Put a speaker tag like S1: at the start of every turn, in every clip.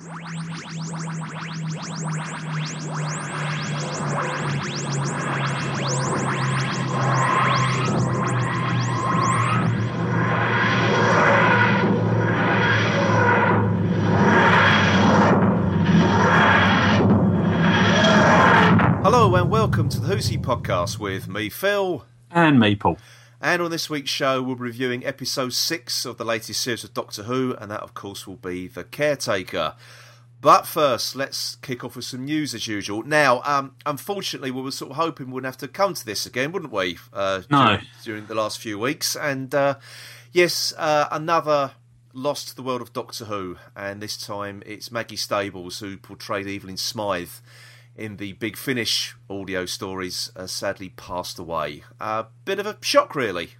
S1: Hello and welcome to the Who's He podcast with me, Phil.
S2: And Maple.
S1: And on this week's show, we'll be reviewing episode six of the latest series of Doctor Who, and that, of course, will be The Caretaker. But first, let's kick off with some news as usual. Now, um, unfortunately, we were sort of hoping we wouldn't have to come to this again, wouldn't we? Uh,
S2: No.
S1: During, during the last few weeks. And uh, yes, uh, another lost to the world of Doctor Who, and this time it's Maggie Stables who portrayed Evelyn Smythe in the Big Finish audio stories, uh, sadly passed away. A bit of a shock, really.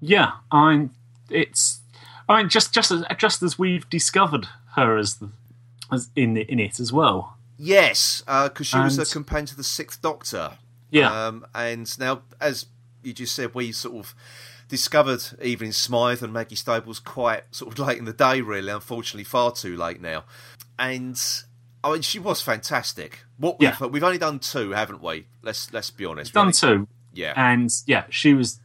S2: Yeah, I. Mean it's. I mean, just just as just as we've discovered her as the as in the, in it as well.
S1: Yes, because she was a companion to the Sixth Doctor.
S2: Yeah,
S1: Um, and now, as you just said, we sort of discovered Evelyn Smythe and Maggie Stables quite sort of late in the day, really. Unfortunately, far too late now. And I mean, she was fantastic. What we've
S2: Yeah.
S1: we've only done two, haven't we? Let's let's be honest.
S2: done two,
S1: Yeah.
S2: and yeah, she was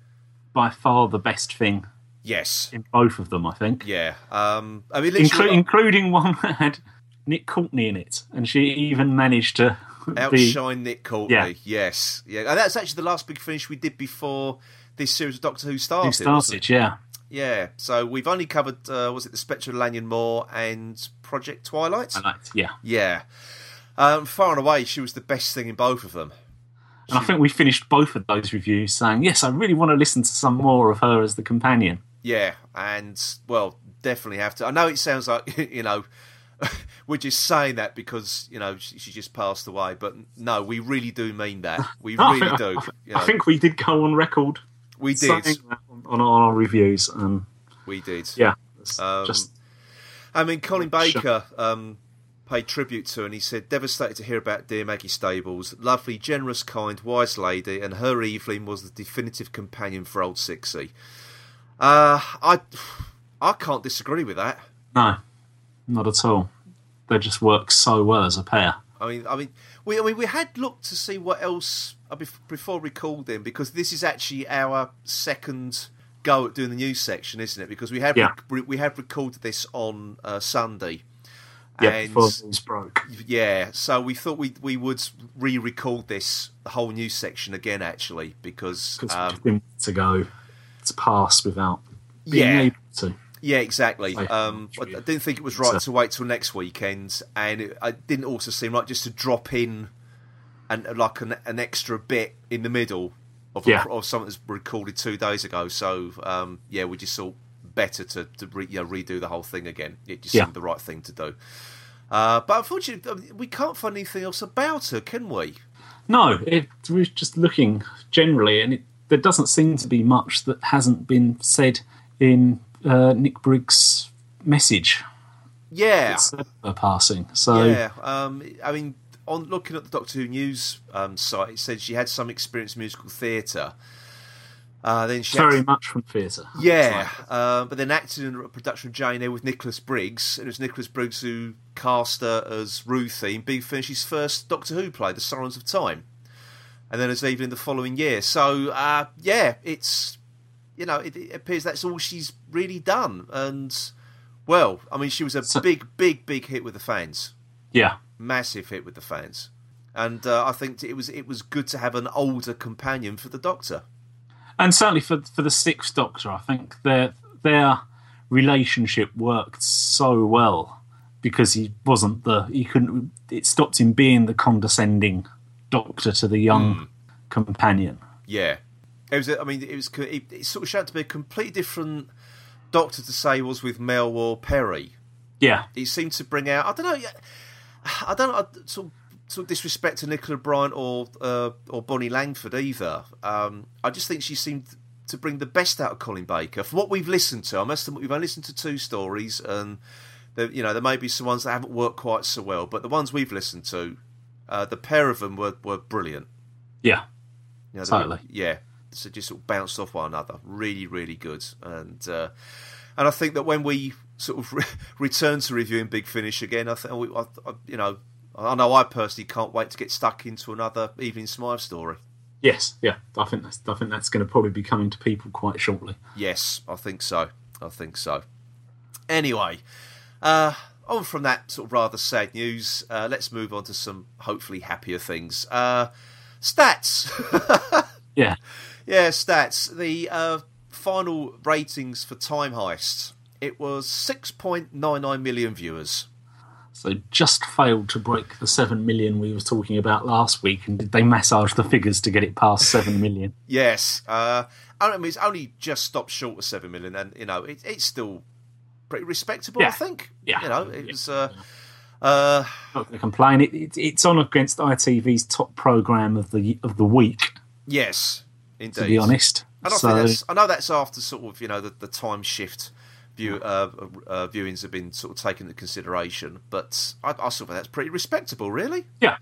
S2: by far the best thing
S1: yes.
S2: in both of them. I think,
S1: Yeah. Um, I mean,
S2: Inclu-
S1: literally,
S2: including one that had Nick Courtney in it, and she even managed to be.
S1: outshine Nick Courtney.
S2: Yeah.
S1: Yes. Yeah. And that's actually the last big finish we did before this series of Doctor Who started.
S2: Who started? Yeah,
S1: Yeah. So we've only covered uh, was it the Spectre of Lanyon Moor and Project Twilight?
S2: I liked. Yeah,
S1: Yeah. Um, far and away, she was the best thing in both of them.
S2: and I think we finished both of those reviews saying, "Yes, I really want to listen to some more of her as the companion."
S1: Yeah, and well, definitely have to. I know it sounds like you know we're just saying that because you know she, she just passed away, but no, we really do mean that. We
S2: I
S1: really
S2: think-
S1: do. You
S2: I
S1: know,
S2: think we did go on record
S1: we did.
S2: On, on our reviews. Um,
S1: We did.
S2: yeah,
S1: Um,
S2: just
S1: I mean, Colin Baker um, paid tribute to and he said, devastated to hear about dear Maggie Stables. Lovely, generous, kind, wise lady, and her Evelyn was the definitive companion for old Sixie. Uh, I, I can't disagree with that.
S2: no, not at all. They just work so well as a pair.
S1: I mean, I mean, we, I mean, we had looked to see what else uh, bef- before recording because this is actually our second go at doing the news section, isn't it? Because we have
S2: Yeah.
S1: re- we have recorded this on uh, Sunday.
S2: Yeah,
S1: and
S2: before broke.
S1: Yeah, so we thought we we would re-record this the whole news section again, actually, because um,
S2: we didn't want to go to pass without being
S1: Yeah.
S2: able to.
S1: yeah, exactly.
S2: I-
S1: Um, I didn't think it was right to wait till next weekend, and it, it didn't also seem right just to drop in and like an, an extra bit in the middle of, a-
S2: Yeah.
S1: of something that's recorded two days ago. So um, yeah, we just thought better to, to re, you know, redo the whole thing again. It just
S2: Yeah.
S1: seemed the right thing to do. Uh, but unfortunately, we can't find anything else about her, can we?
S2: No, it, we're just looking generally, and it, there doesn't seem to be much that hasn't been said in uh, Nick Briggs' message.
S1: Yeah,
S2: It's her passing. So
S1: Yeah, um, I mean, on looking at the Doctor Who news um, site, it said she had some experience in musical theatre. Uh, then she
S2: very much from theatre.
S1: yeah, uh, but then acted in a production of Jane Eyre with Nicholas Briggs. And it was Nicholas Briggs who cast her as Ruthley in Big Finish's first Doctor Who play, The Sirens of Time, and then as Evelyn the following year. So uh, yeah, it's you know it, it appears that's all she's really done. And well, I mean, she was a
S2: So-
S1: big, big, big hit with the fans
S2: Yeah,
S1: massive hit with the fans, and uh, I think it was it was good to have an older companion for the Doctor.
S2: and certainly for for the Sixth Doctor, I think their their relationship worked so well because he wasn't the he couldn't it stopped him being the condescending Doctor to the young companion.
S1: Yeah, it was. I mean, it was. It, it sort of showed to be a completely different Doctor to say was with Mel or Peri.
S2: Yeah,
S1: He seemed to bring out. I don't know. I don't know. I Sort of, sort of disrespect to Nicola Bryant or uh, or Bonnie Langford either. Um, I just think she seemed to bring the best out of Colin Baker. From what we've listened to, I must admit we've only listened to two stories, and there, you know there may be some ones that haven't worked quite so well, but the ones we've listened to, uh, the pair of them were, were brilliant.
S2: yeah,
S1: You know, they
S2: Totally.
S1: were- yeah. So just sort of bounced off one another. Really, really good. And uh, and I think that when we sort of re- return to reviewing Big Finish again. I think, I, I, you know, I know I personally can't wait to get stuck into another Evelyn Smythe story.
S2: Yes, yeah, I think that's I think that's going to probably be coming to people quite shortly.
S1: Yes, I think so. I think so. Anyway, uh, on from that sort of rather sad news, uh, let's move on to some hopefully happier things. Uh, stats.
S2: Yeah,
S1: yeah, stats. The uh, final ratings for Time Heist. It was 6.99 million viewers.
S2: so just failed to break the seven million we were talking about last week, and did they massage the figures to get it past seven million?
S1: Yes. Uh, I mean, it's only just stopped short of 7 million, and, you know, it, it's still pretty respectable, I think.
S2: Yeah.
S1: You know, it was. Uh, uh,
S2: Not going to complain. It, it, it's on against ITV's top program of the of the week,
S1: yes, indeed.
S2: to be honest.
S1: And I,
S2: so
S1: think that's, I know that's after sort of you know the, the time shift view uh, uh, viewings have been sort of taken into consideration, but I, I sort of think that's pretty respectable, really.
S2: yeah,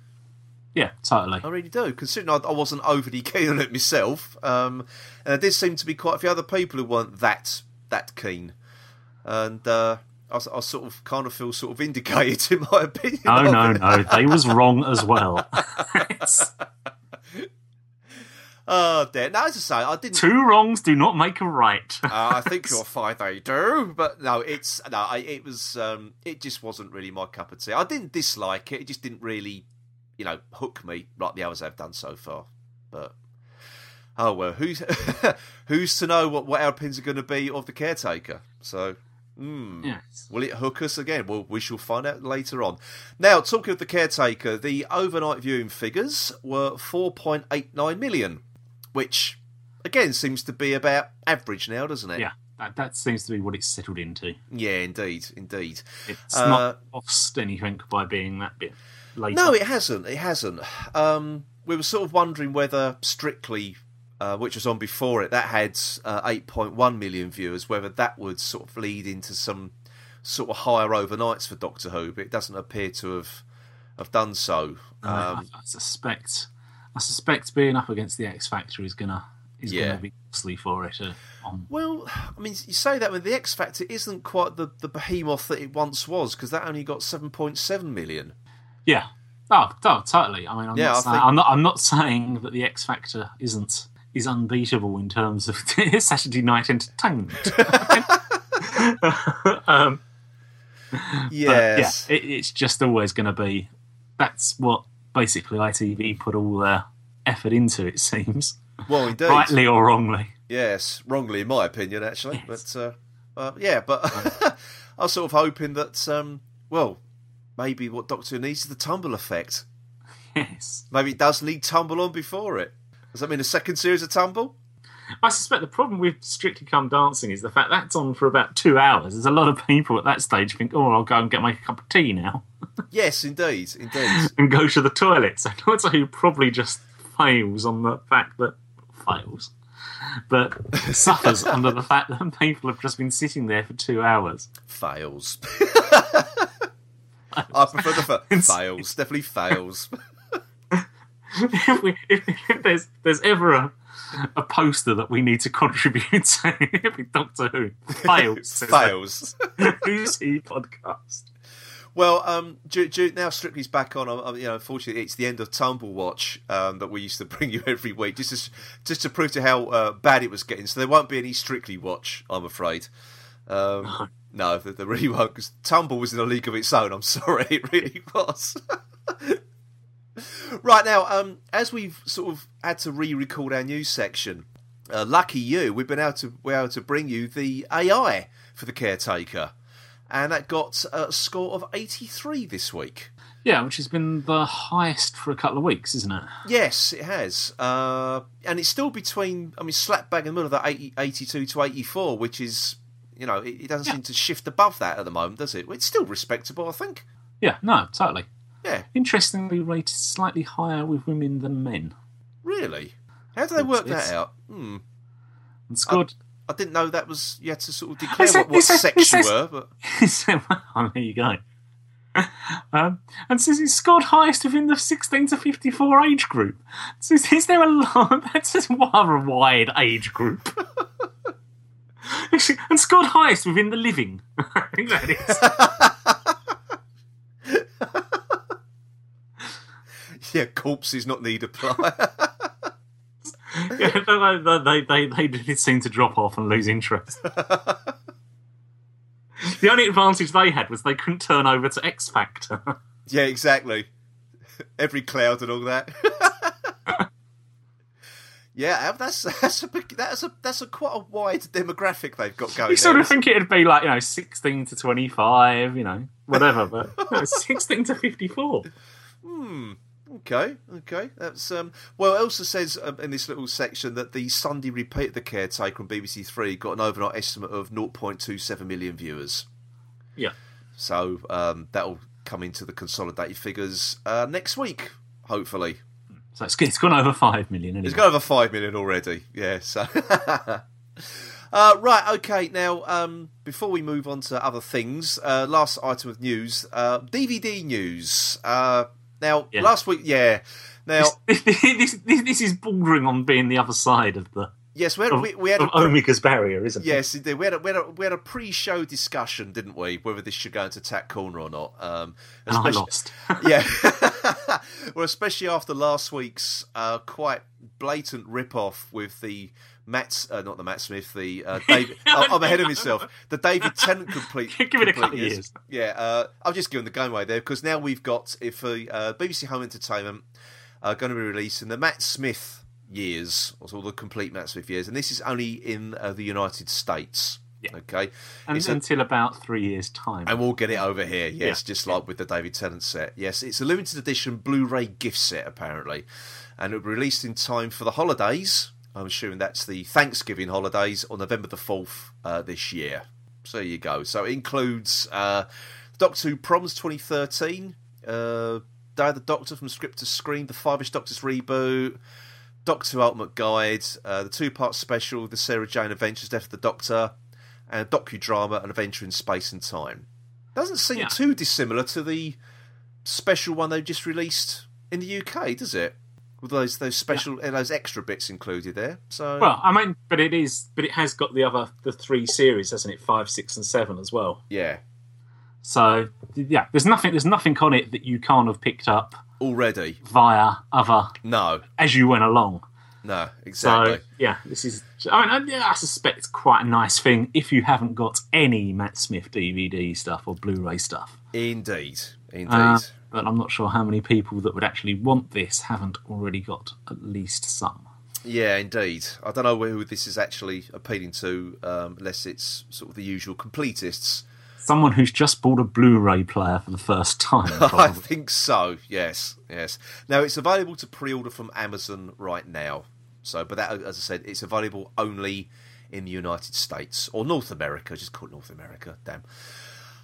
S2: yeah, totally.
S1: I really do, considering I, I wasn't overly keen on it myself, um, and there did seem to be quite a few other people who weren't that that keen, and uh, I, I sort of kind of feel sort of vindicated in my opinion.
S2: No, no,
S1: it.
S2: no. They was wrong as well.
S1: Oh, dear. Now, as I say, I didn't.
S2: two wrongs do not make a right.
S1: Uh, I think you'll find they do, but no, it's no. I, it was. Um, it just wasn't really my cup of tea. I didn't dislike it. It just didn't really, you know, hook me like the others have done so far. But oh well, who's who's to know what what our pins are going to be of the caretaker? So. hmm.
S2: yes.
S1: Will it hook us again? Well, we shall find out later on. Now, talking of the caretaker, the overnight viewing figures were 4.89 million, which again seems to be about average now, doesn't it?
S2: Yeah, that, that seems to be what it's settled into.
S1: Yeah, indeed, indeed.
S2: It's
S1: Uh,
S2: not lost anything by being that bit later.
S1: No, it hasn't. It hasn't. Um, we were sort of wondering whether Strictly, uh, which was on before it, that had uh, 8.1 million viewers, whether that would sort of lead into some sort of higher overnights for Doctor Who, but it doesn't appear to have have done so.
S2: Uh, I,
S1: Um,
S2: I suspect, I suspect being up against the X Factor is gonna is
S1: Yeah.
S2: gonna be costly for it. Uh, on,
S1: Well, I mean, you say that, but the X Factor isn't quite the, the behemoth that it once was, because that only got 7.7 million.
S2: yeah. Oh, oh, totally. I mean, I'm,
S1: Yeah, I
S2: not saying,
S1: think-
S2: I'm not. I'm not saying that the X Factor isn't is unbeatable in terms of Saturday night entertainment. um, But,
S1: Yes.
S2: yeah, it, it's just always going to be. That's what basically ITV put all their effort into. It seems,
S1: Well, indeed.
S2: rightly or wrongly.
S1: Yes, wrongly in my opinion, actually.
S2: Yes.
S1: But uh, uh, yeah, but I was sort of hoping that, um, well, maybe what Doctor needs is the tumble effect.
S2: Yes,
S1: Maybe it does need tumble on before it. Does that mean a second series of tumble?
S2: I suspect the problem with Strictly Come Dancing is the fact that's on for about two hours. There's a lot of people at that stage think, "Oh, I'll go and get my cup of tea now
S1: Yes, indeed, indeed.
S2: and go to the toilet." So Doctor Who probably just fails on the fact that fails, but suffers under the fact that people have just been sitting there for two hours.
S1: fails. I prefer the fa- fails. Definitely fails.
S2: if, we, if, if there's there's ever a, a poster that we need to contribute to every Doctor Who fails
S1: fails.
S2: Who's He podcast.
S1: Well, um, due, due, now Strictly's back on. Um, you know, unfortunately, it's the end of Tumble Watch um, that we used to bring you every week, just to, just to prove to how uh, bad it was getting. So there won't be any Strictly Watch, I'm afraid. Um, no, there, there really won't, because Tumble was in a league of its own. I'm sorry, it really was. Right now, um, as we've sort of had to re-record our news section, uh, lucky you, we've been able to we're able to bring you the AI for the caretaker, and that got a score of 83 this week.
S2: Yeah, which has been the highest for a couple of weeks, isn't it?
S1: Yes, it has, uh, and it's still between. I mean, slap bang in the middle of that 80, 82 to 84, which is. You know, it, it doesn't
S2: Yeah.
S1: seem to shift above that at the moment, does it? It's still respectable, I think.
S2: Yeah, no, totally.
S1: Yeah,
S2: Interestingly rated slightly higher with women than men.
S1: really. How do they work
S2: It's-
S1: that out? Hmm.
S2: And scored.
S1: I didn't know that was you had to sort of declare
S2: said-
S1: what, what
S2: it says-
S1: sex
S2: it
S1: you were, but
S2: well, there you go. Um, and says he scored highest within the 16 to 54 age group. So is, there a lot? That's a rather wide age group. and scored highest within the living. I think that is.
S1: yeah, corpses not need apply.
S2: yeah, they, they, they, they did seem to drop off and lose interest. the only advantage they had was they couldn't turn over to X Factor.
S1: yeah, exactly. Every cloud and all that. Yeah, that's that's a that's a that's a quite a wide demographic they've got going.
S2: You sort of think it'd be like you know sixteen to twenty five, you know, whatever, but no, sixteen to fifty four.
S1: Hmm. Okay, okay. That's um. Well, Elsa says um, in this little section that the Sunday repeat of the Caretaker on BBC Three got an overnight estimate of 0.27 million viewers.
S2: Yeah.
S1: So um, that'll come into the consolidated figures uh, next week, hopefully.
S2: So it's, it's gone over five million. Anyway.
S1: It's gone over five million already. Yeah. So. uh, right. Okay. Now, um, before we move on to other things, uh, last item of news: uh, DVD news. Now, yeah. last week, yeah. Now,
S2: this, this, this, this is bordering on being the other side of the
S1: Yes, we had, of, we, we had
S2: a, Omega's barrier, isn't
S1: yes, it? Yes, we had a, we had a, we had a pre-show discussion, didn't we, whether this should go into Tat Corner or not? Um,
S2: and I lost.
S1: yeah, well, especially after last week's uh, quite blatant rip-off with the Matt, uh, not the Matt Smith, the uh, David. I'm ahead of myself. The David Tennant complete.
S2: Give it a couple of years.
S1: Yeah, uh, I'm just giving the going away there because now we've got if uh, BBC Home Entertainment are going to be releasing the Matt Smith years, or the complete Matt Smith years, and this is only in uh, the United States.
S2: Yeah.
S1: Okay.
S2: And it's until about three years' time.
S1: And we'll get it over here, yes, yeah. just like with the David Tennant set. Yes, it's a limited edition Blu ray gift set, apparently. And it'll be released in time for the holidays. I'm assuming that's the Thanksgiving holidays on November the 4th uh, this year. So there you go. So it includes uh, Doctor Who Proms 2013, uh, Day of the Doctor from Script to Screen, the Five-ish Doctors reboot, Doctor Ultimate Guide, uh, the two part special, The Sarah Jane Adventures, Death of the Doctor, and a docudrama, An Adventure in Space and Time. Doesn't seem yeah. too dissimilar to the special one they just released in the UK, does it? With those those special yeah. those extra bits included there. So
S2: well, I mean, but it is, but it has got the other the three series, hasn't it? Five, six, and seven as well.
S1: Yeah.
S2: So yeah, there's nothing there's nothing on it that you can't have picked up
S1: already
S2: via other
S1: no
S2: as you went along.
S1: No, exactly.
S2: So, yeah, this is. I mean, I, I suspect it's quite a nice thing if you haven't got any Matt Smith DVD stuff or Blu-ray stuff.
S1: Indeed, indeed.
S2: Uh, but I'm not sure how many people that would actually want this haven't already got at least some.
S1: Yeah, indeed. I don't know who this is actually appealing to, um, unless it's sort of the usual completists
S2: Someone who's just bought a Blu-ray player for the first time.
S1: I think so. Yes, yes. Now it's available to pre-order from Amazon right now. So, but that, as I said, it's available only in the United States or North America. Just call it North America. Damn.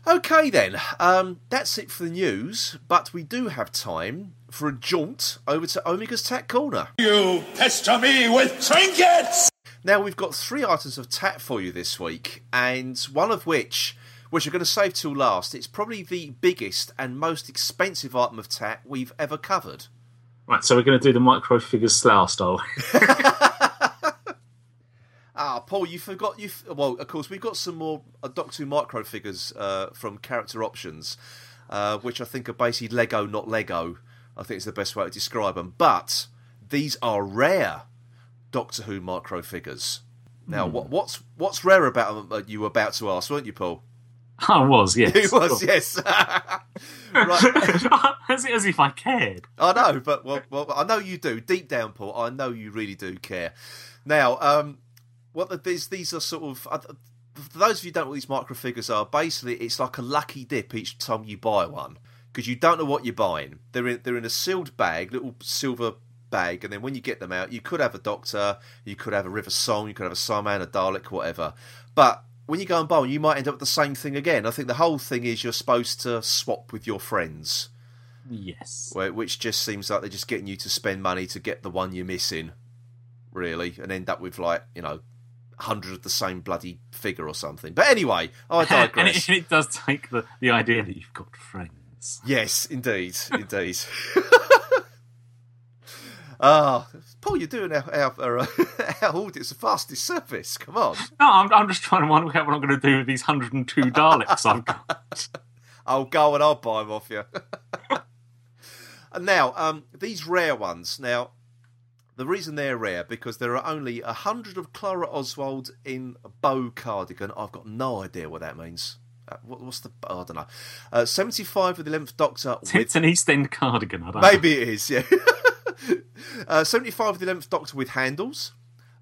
S1: Okay, then. Um, that's it for the news. But we do have time for a jaunt over to Omega's Tat Corner.
S3: You pester me with trinkets!
S1: Now, we've got three items of tat for you this week, and one of which which we're going to save till last. It's probably the biggest and most expensive item of tat we've ever covered.
S2: Right, so we're going to do the micro figures Slough style.
S1: ah, Paul, you forgot you. Well, of course, we've got some more uh, Doctor Who micro figures uh, from Character Options, uh, which I think are basically Lego, not Lego. I think it's the best way to describe them. But these are rare Doctor Who micro figures. Now, mm. what, what's what's rare about them? Uh, you were about to ask, weren't you, Paul?
S2: I was, yes.
S1: He was, yes.
S2: right. as, as if I cared.
S1: I know, but well, well, I know you do. Deep down, Paul, I know you really do care. Now, um, what the, these these are sort of. Uh, for those of you who don't know what these micro figures are, basically it's like a lucky dip each time you buy one because you don't know what you're buying. They're in they're in a sealed bag, little silver bag, and then when you get them out, you could have a Doctor, you could have a River Song, you could have a Starman, a Dalek, whatever. But when you go and bowl, you might end up with the same thing again. I think the whole thing is you're supposed to swap with your friends.
S2: Yes.
S1: Which just seems like they're just getting you to spend money to get the one you're missing, really, and end up with like you know, hundred of the same bloody figure or something. But anyway, I digress.
S2: and it, it, does take the the idea that you've got friends.
S1: Yes, indeed, indeed. Ah, Paul, you're doing our our, our, our audience a vast disservice. Come on.
S2: No, I'm, I'm just trying to wonder what I'm going to do with these 102 Daleks I've got.
S1: I'll go and I'll buy them off you. and now, um, these rare ones. Now, the reason they're rare because there are only a hundred of Clara Oswald in a bow cardigan. I've got no idea what that means. Uh, what, what's the? Oh, I don't know. Uh, Seventy-five with the Eleventh Doctor. With,
S2: It's an East End cardigan. I don't know.
S1: maybe it is. Yeah. uh, Seventy-five with the Eleventh Doctor with handles.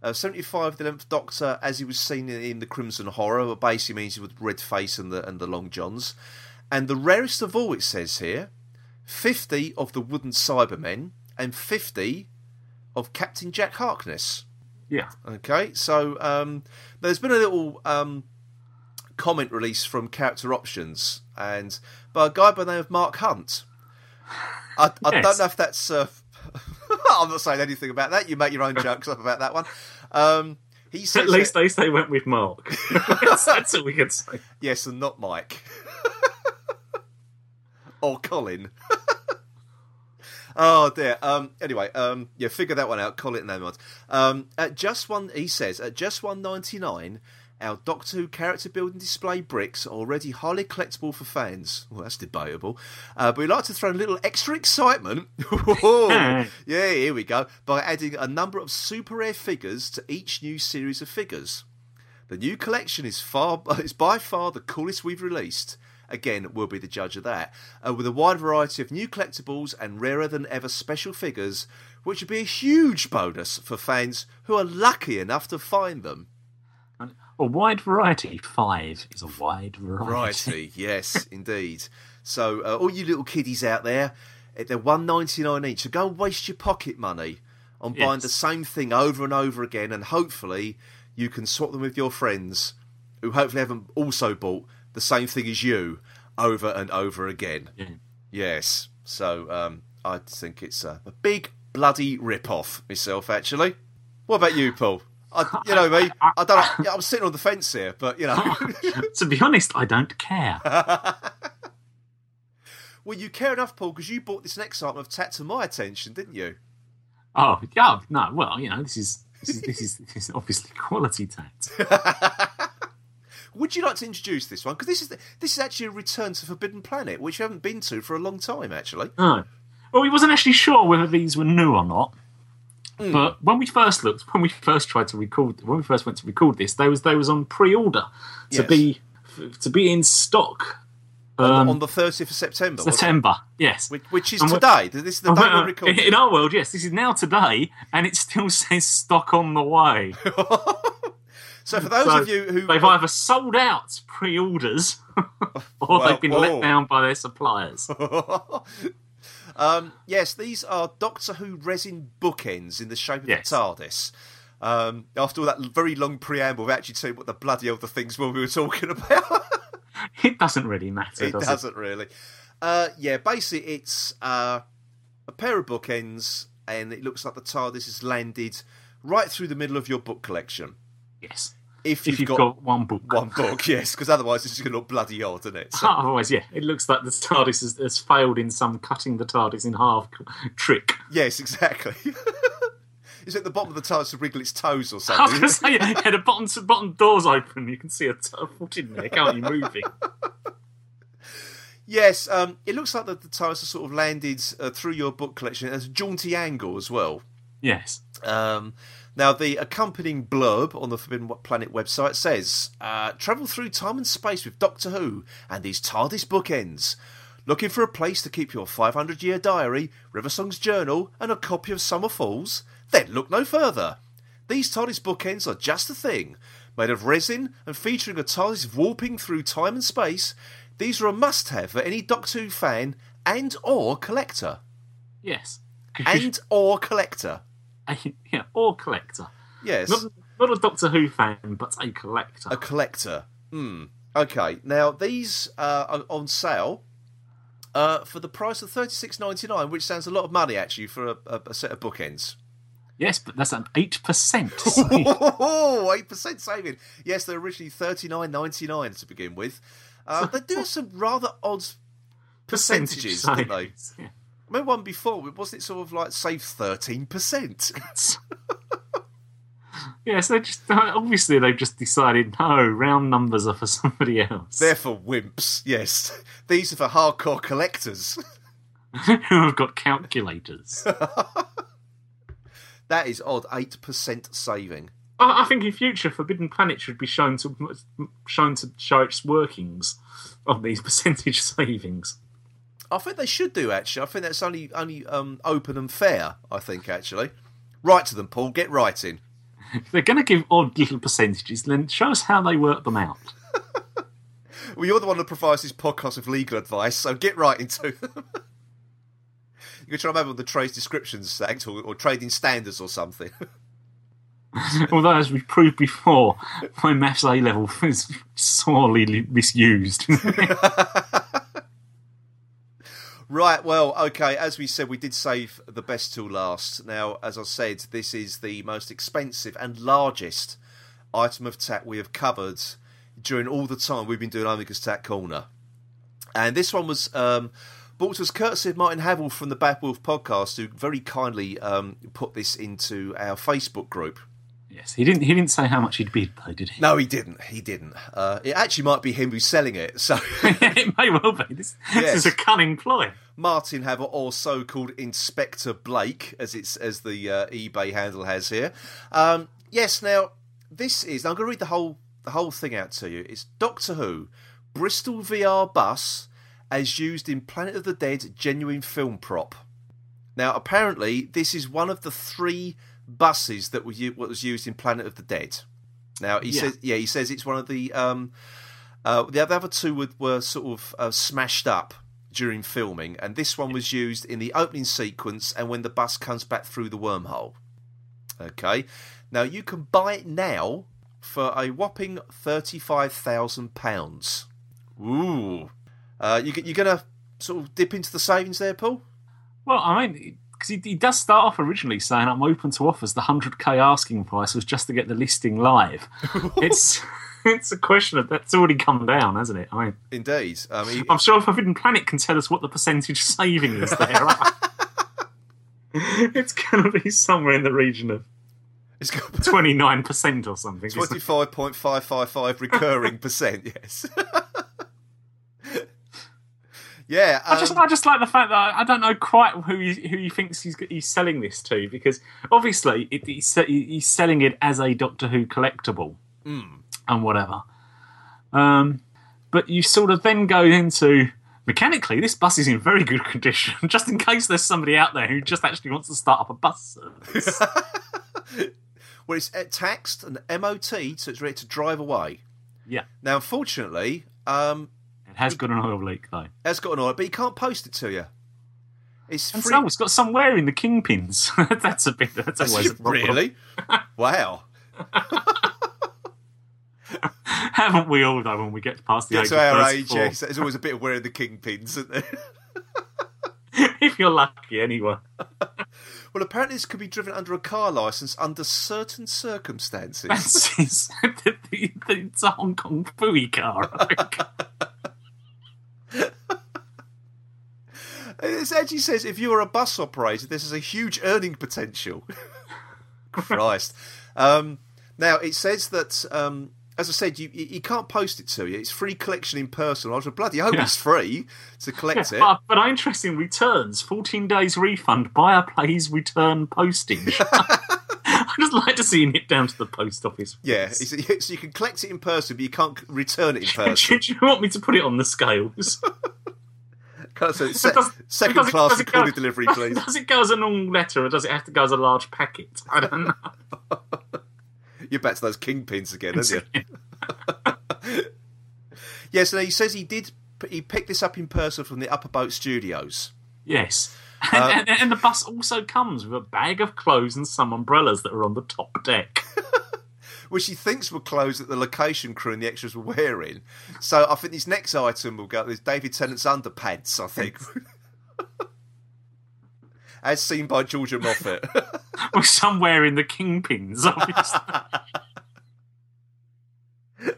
S1: Uh, 75 with the Eleventh Doctor as he was seen in, in the Crimson Horror, but basically means with red face and the and the long johns. And the rarest of all, it says here, 50 of the Wooden Cybermen and 50 of Captain Jack Harkness.
S2: Yeah.
S1: Okay, so um, there's been a little um, comment release from Character Options and by a guy by the name of Mark Hunt. I, I
S2: Yes.
S1: don't know if that's. Uh, I'm not saying anything about that. You make your own jokes up about that one. Um, he says
S2: At least,
S1: that-
S2: at least they went with Mark. that's, that's all we can say.
S1: yes, and not Mike or Colin. Oh dear. Um, anyway, um, yeah, figure that one out. Call it name odds. Um, at just one, he says, at just one ninety nine, our Doctor Who character building display bricks are already highly collectible for fans. Well, that's debatable. Uh, but we like to throw in a little extra excitement. yeah, here we go. By adding a number of super rare figures to each new series of figures. The new collection is far is by far the coolest we've released. Again, we'll be the judge of that. Uh, with a wide variety of new collectibles and rarer than ever special figures, which would be a huge bonus for fans who are lucky enough to find them.
S2: A wide variety. Five is a wide variety.
S1: Variety, yes, indeed. So, uh, all you little kiddies out there, eh, they're one ninety nine each. So go and waste your pocket money on buying
S2: Yes.
S1: the same thing over and over again, and hopefully you can swap them with your friends who hopefully haven't also bought the same thing as you over and over again.
S2: Yeah.
S1: Yes. So um, I think it's a, a big bloody rip off myself. Actually, what about you, Paul? I, you know me. I don't. yeah, I'm sitting on the fence here, but you know.
S2: to be honest, I don't care.
S1: Well, you care enough, Paul, because you brought this next item of tat to my attention, didn't you?
S2: Oh, yeah, no. Well, you know, this is this is this is, this is obviously quality tat.
S1: Would you like to introduce this one? Because this is the, this is actually a return to Forbidden Planet, which you haven't been to for a long time, actually.
S2: No. Well, we wasn't actually sure whether these were new or not.
S1: Hmm.
S2: But when we first looked, when we first tried to record, when we first went to record this, they was they was on pre-order to
S1: Yes.
S2: be to be in stock. Um,
S1: on the 30th of September, wasn't it?
S2: September, yes.
S1: Which, which is
S2: And
S1: today. This is the day
S2: Uh,
S1: we're recording.
S2: in our world, yes, this is now today, and it still says stock on the way.
S1: So for those
S2: So
S1: of you who
S2: they've either sold out pre-orders or
S1: Well,
S2: they've been
S1: whoa.
S2: let down by their suppliers.
S1: um, yes, these are Doctor Who resin bookends in the shape of
S2: Yes.
S1: the TARDIS. Um, after all that very long preamble, we've actually seen what the bloody the things were we were talking about.
S2: it doesn't really matter,
S1: it
S2: does
S1: doesn't really. Uh, yeah, basically, it's uh, a pair of bookends, and it looks like the TARDIS has landed right through the middle of your book collection.
S2: Yes.
S1: If
S2: If
S1: you've,
S2: you've got, one book.
S1: one book, yes, because otherwise it's just going to look bloody odd, isn't it? So-
S2: Otherwise, yeah, it looks like the TARDIS has, has failed in some cutting the TARDIS in half trick.
S1: yes, exactly. Is it the bottom of the TARDIS to wriggle its toes or something?
S2: I was going to say, yeah, the bottom, bottom door's open. You can see a, t- a foot in there, can't you? Moving.
S1: Yes, um, it looks like the, the TARDIS has sort of landed uh, through your book collection as a jaunty angle as well.
S2: Yes.
S1: Um, now, the accompanying blurb on the Forbidden Planet website says uh, Travel through time and space with Doctor Who and these TARDIS bookends. Looking for a place to keep your 500 year diary, River Song's journal, and a copy of Summer Falls? Then look no further. These TARDIS bookends are just the thing. Made of resin and featuring a TARDIS warping through time and space, these are a must have for any Doctor Who fan and or collector.
S2: Yes.
S1: And or collector.
S2: yeah, or collector.
S1: Yes.
S2: Not, not a Doctor Who fan, but a collector.
S1: A collector. Hmm. Okay. Now these uh, are on sale uh, for the price of thirty six ninety nine, which sounds a lot of money actually for a, a, a set of bookends.
S2: Yes, but that's an 8%.
S1: Oh, eight percent saving. Yes, they're originally thirty nine ninety nine to begin with. Uh, they do have some rather odd percentages, don't they?
S2: yeah.
S1: Remember one before? Wasn't it sort of like save thirteen percent?
S2: yes, they just uh, obviously they've just decided no round numbers are for somebody else
S1: They're for wimps. Yes, these are for hardcore collectors.
S2: who have got calculators.
S1: That is odd. Eight percent saving.
S2: I, I think in future Forbidden Planet should be shown to shown to show its workings of these percentage savings.
S1: I think they should do actually. I think that's only only um, open and fair. I think actually. Write to them, Paul. Get writing.
S2: If they're going to give odd little percentages, then show us how they work them out.
S1: Well, you're the one that provides this podcast with legal advice, so get writing to them. you can try and remember the Trade Descriptions Act or, or Trading Standards or something.
S2: Although, as we've proved before, my maths A level is sorely misused.
S1: Right, well, okay, as we said, we did save the best till last. Now, as I said, this is the most expensive and largest item of tack we have covered during all the time we've been doing Omega's Tat Corner. And this one was um, brought to us courtesy of Martin Havel from the Bad Wolf podcast, who very kindly um, put this into our Facebook group.
S2: Yes, he didn't. He didn't say how much he'd bid, though, did he?
S1: No, he didn't. He didn't. Uh, it actually might be him who's selling it. So
S2: it may well be. This,
S1: Yes.
S2: this is a cunning ploy.
S1: Martin Haver, or so-called Inspector Blake, as it's as the uh, eBay handle has here. Um, yes, now this is. I'm going to read the whole the whole thing out to you. It's Doctor Who, Bristol VR bus as used in Planet of the Dead genuine film prop. Now, apparently, this is one of the three buses that were what was used in Planet of the Dead. Now, he
S2: Yeah.
S1: says, yeah, he says it's one of the. Um, uh, the other two were, were sort of uh, smashed up during filming, and this one was used in the opening sequence and when the bus comes back through the wormhole. Okay, now you can buy it now for a whopping thirty-five thousand pounds. Ooh, uh, you, you're going to sort of dip into the savings there, Paul?
S2: Well, I mean, because he, he does start off originally saying, "I'm open to offers." The hundred k asking price was just to get the listing live. it's it's a question of that's already come down, hasn't it? I mean,
S1: Indeed. I mean,
S2: I'm sure if Forbidden Planet can tell us what the percentage saving is there. it's going to be somewhere in the region of
S1: it's got
S2: 29% or something. isn't
S1: twenty-five point five five five recurring percent. Yes. yeah.
S2: I just,
S1: um,
S2: I just like the fact that I don't know quite who he, who he thinks he's he's selling this to because obviously it, he's, he's selling it as a Doctor Who collectible and whatever. Um, but you sort of then go into mechanically this bus is in very good condition, just in case there's somebody out there who just actually wants to start up a bus service.
S1: well, it's taxed and MOT, so it's ready to drive away.
S2: yeah,
S1: Now, unfortunately, um,
S2: has got an oil leak though.
S1: it's got an oil, but he can't post it to you. It's
S2: And
S1: free.
S2: so it's got somewhere in the kingpins. that's a bit. That's always a problem.
S1: really? wow.
S2: Haven't we all though? When we get past the
S1: Get
S2: age
S1: to
S2: of
S1: our
S2: 34?
S1: age, yes, there's always a bit of wearing the kingpins, isn't there?
S2: if you're lucky, anyway.
S1: well, apparently this could be driven under a car license under certain circumstances.
S2: That's it's, it's a Hong Kong Phooey car. Think.
S1: It says if you're a bus operator, this is a huge earning potential. Christ. Um, now it says that, um, as I said, you you you can't post it to you. It's free collection in person. I was bloody hope
S2: Yeah.
S1: it's free to collect it.
S2: but, but interesting returns, 14 days refund, buyer pays return postage. I just like to see him hit down to the post office.
S1: Yeah, so you can collect it in person, but you can't return it in person.
S2: Do you want me to put it on the scales?
S1: Can't say se-
S2: Does-
S1: second
S2: does
S1: class
S2: it go-
S1: delivery, please.
S2: Does it go as a normal letter or does it have to go as a large packet? I don't know.
S1: You're back to those kingpins again, aren't you? Yes, now he says he did. He picked this up in person from the Upper Boat Studios.
S2: Yes.
S1: Uh,
S2: And, and, and the bus also comes with a bag of clothes and some umbrellas that are on the top deck.
S1: Which he thinks were clothes that the location crew and the extras were wearing. So I think this next item will go. There's David Tennant's underpants, I think. As seen by Georgia Moffett.
S2: or somewhere in the kingpins, obviously.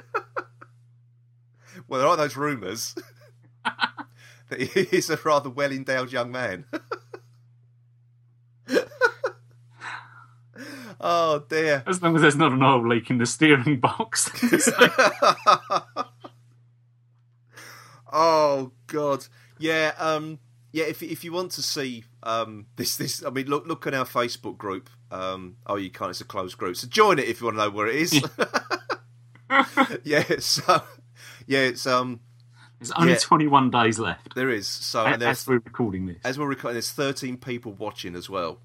S1: well, there are those rumours that he is a rather well endowed young man. Oh dear.
S2: As long as there's not an oil leak in the steering box.
S1: Oh god. Yeah, um yeah, if if you want to see um this this I mean look look at our Facebook group. Um oh you can't it's a closed group. So join it if you want to know where it is. yeah, so yeah, it's um
S2: There's only
S1: Yeah.
S2: 21 days left.
S1: there is. So and
S2: As we're recording this.
S1: as we're recording there's 13 people watching as well.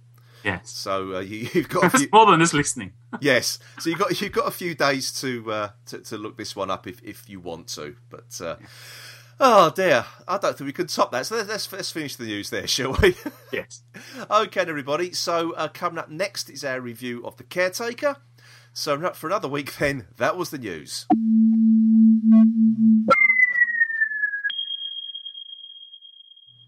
S2: Yes.
S1: So uh, you, you've got a few,
S2: more than us listening.
S1: yes. So you have got you've got a few days to uh, to, to look this one up if, if you want to. But uh, oh dear, I don't think we could top that. So let's let's, let's finish the news there, shall we?
S2: Yes.
S1: okay, everybody. So uh, coming up next is our review of the Caretaker. So for another week, then that was the news.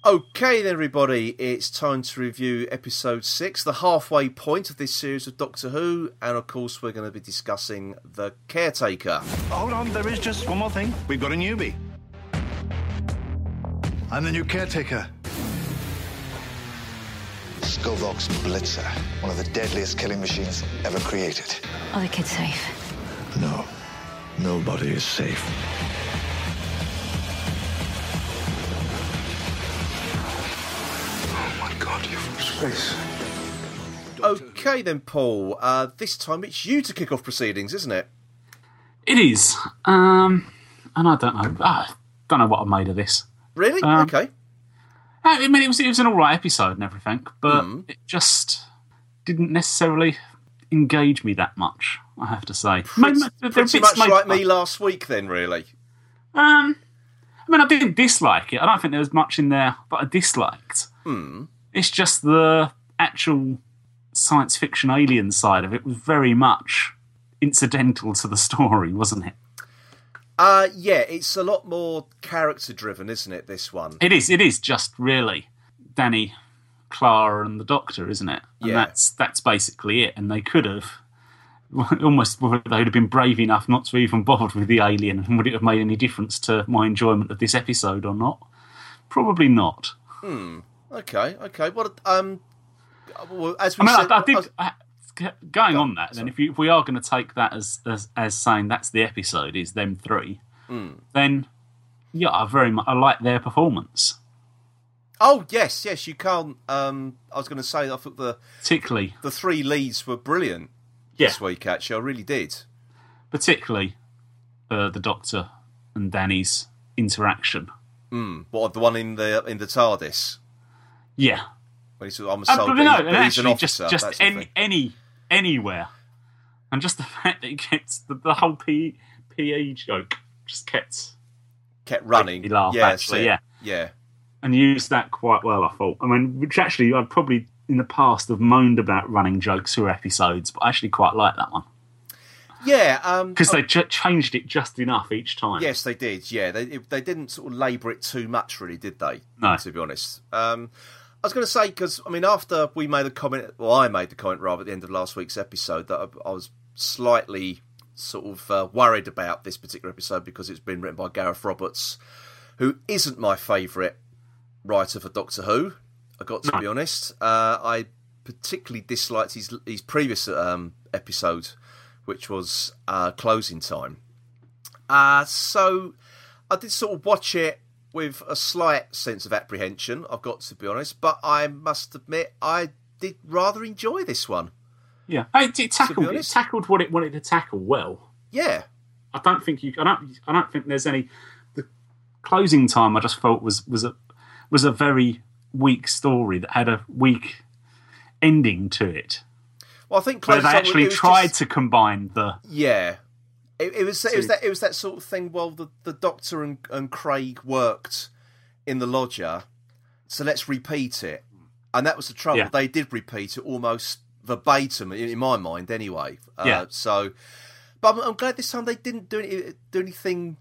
S1: Okay, then, everybody, it's time to review episode six, the halfway point of this series of Doctor Who, and of course, we're going to be discussing the Caretaker.
S4: Hold on, there is just one more thing. We've got a newbie. I'm the new caretaker.
S5: Scovox Blitzer, one of the deadliest killing machines ever created.
S6: Are the kids safe?
S4: No, nobody is safe.
S5: You're from space.
S1: Okay, then, Paul. Uh, this time it's you to kick off proceedings, isn't it?
S2: It is. Um, and I don't know. I don't know what I made of this.
S1: Really?
S2: Um,
S1: okay.
S2: I mean, it was it was an all right episode and everything, but
S1: Hmm.
S2: it just didn't necessarily engage me that much. I have to say. Maybe- there are
S1: Pretty much
S2: made-
S1: like me last week, then, really.
S2: Um, I mean, I didn't dislike it. I don't think there was much in there that I disliked. It's just the actual science fiction alien side of it was very much incidental to the story, wasn't it?
S1: Uh, yeah, it's a lot more character driven, isn't it? This one.
S2: It is. It is just really Danny, Clara, and the Doctor, isn't it? And
S1: Yeah.
S2: that's that's basically it. And they could have almost they'd have been brave enough not to even bothered with the alien. And would it have made any difference to my enjoyment of this episode or not? Probably not.
S1: Okay, okay. What? Um, well, as we
S2: I mean,
S1: said,
S2: I, I did.
S1: was-
S2: I, going on that, then if, you, if we are going to take that as, as as saying that's the episode, is them three,
S1: Hmm.
S2: then yeah, I very much I like their performance,
S1: oh yes, yes. You can't. Um, I was going to say, I thought the
S2: particularly
S1: the three leads were brilliant
S2: yeah,
S1: this week. Actually, I really did.
S2: particularly uh, the Doctor and Danny's interaction.
S1: What the one in the in the TARDIS?
S2: Yeah,
S1: When he said, "I'm
S2: Uh,
S1: soldier,
S2: but no,
S1: but he's an
S2: actually
S1: officer."
S2: just just
S1: that sort of
S2: any, any anywhere, and just the fact that he gets the, the whole P, PE joke just kept
S1: kept running.
S2: laugh,
S1: yeah,
S2: actually, yeah.
S1: yeah.
S2: and used that quite well. I thought. I mean, which actually I'd probably in the past have moaned about running jokes through episodes, but I actually quite like that one
S1: Yeah, um,
S2: because they ch- changed it just enough each time.
S1: Yes, they did. Yeah, they they didn't sort of labour it too much, really, did they?
S2: No.
S1: To be honest, um, I was going to say because I mean, after we made the comment, well, I made the comment rather at the end of last week's episode that I, I was slightly sort of uh, worried about this particular episode because it's been written by Gareth Roberts, who isn't my favourite writer for Doctor Who. I got to
S2: No.
S1: be honest. Uh, I particularly disliked his his previous um, episode, which was uh, Closing Time. Uh, so I did sort of watch it with a slight sense of apprehension, I've got to be honest, but I must admit I did rather enjoy this one.
S2: yeah. It, it tackled it tackled what it wanted to tackle well.
S1: Yeah.
S2: I don't think you. I don't. I don't think there's any. The closing time I just felt was was a was a very weak story that had a weak ending to it.
S1: Well, I think
S2: Where they actually tried
S1: just-
S2: to combine the
S1: Yeah. It, it was it was that it was that sort of thing. Well, the, the Doctor and, and Craig worked in the lodger, so let's repeat it. And that was the trouble.
S2: Yeah.
S1: They did repeat it almost verbatim in, my mind, anyway. Uh,
S2: Yeah.
S1: So, but I'm, I'm glad this time they didn't do any, do anything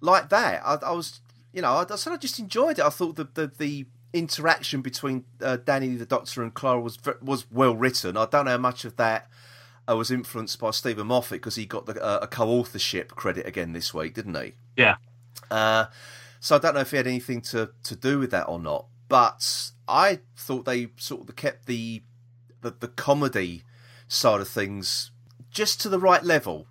S1: like that. I, I was, you know, I, I sort of just enjoyed it. I thought the the, the interaction between uh, Danny the Doctor and Clara was was well written. I don't know how much of that uh, was influenced by Steven Moffat because he got the, uh, a co-authorship credit again this week, didn't he?
S2: yeah.
S1: Uh, so I don't know if he had anything to, to do with that or not. But I thought they sort of kept the the, the comedy side of things just to the right level,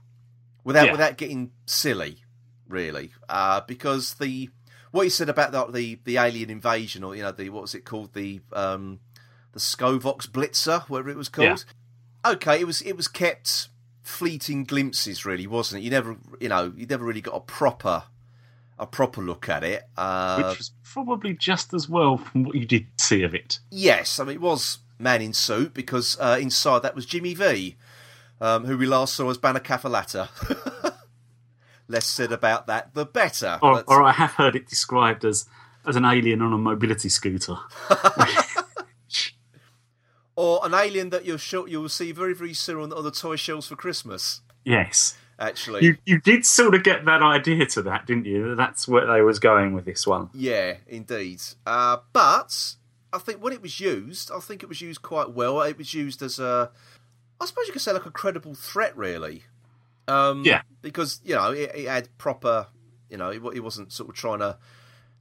S1: without
S2: Yeah.
S1: without getting silly, really. Uh, because the what you said about the, the the alien invasion, or you know the what was it called the um, the Scovox Blitzer, whatever it was called. Okay, it was it was kept fleeting glimpses, really, wasn't it? You never, you know, you never really got a proper a proper look at it. Uh,
S2: which was probably just as well from what you did see of it.
S1: Yes, I mean it was man in suit because uh, inside that was Jimmy Vee, um, who we last saw as Bannakaffalatta. Less said about that, the better.
S2: Or, or I have heard it described as as an alien on a mobility scooter.
S1: or an alien that you'll show, you'll see very very soon on, on the toy shelves for Christmas.
S2: yes.
S1: Actually,
S2: You you did sort of get that idea to that, didn't you? That's where they was going with this one.
S1: yeah, indeed. Uh, but I think when it was used, I think it was used quite well. It was used as a, I suppose you could say like a credible threat, really. Um,
S2: Yeah.
S1: because you know it, it had proper, you know, it, it wasn't sort of trying to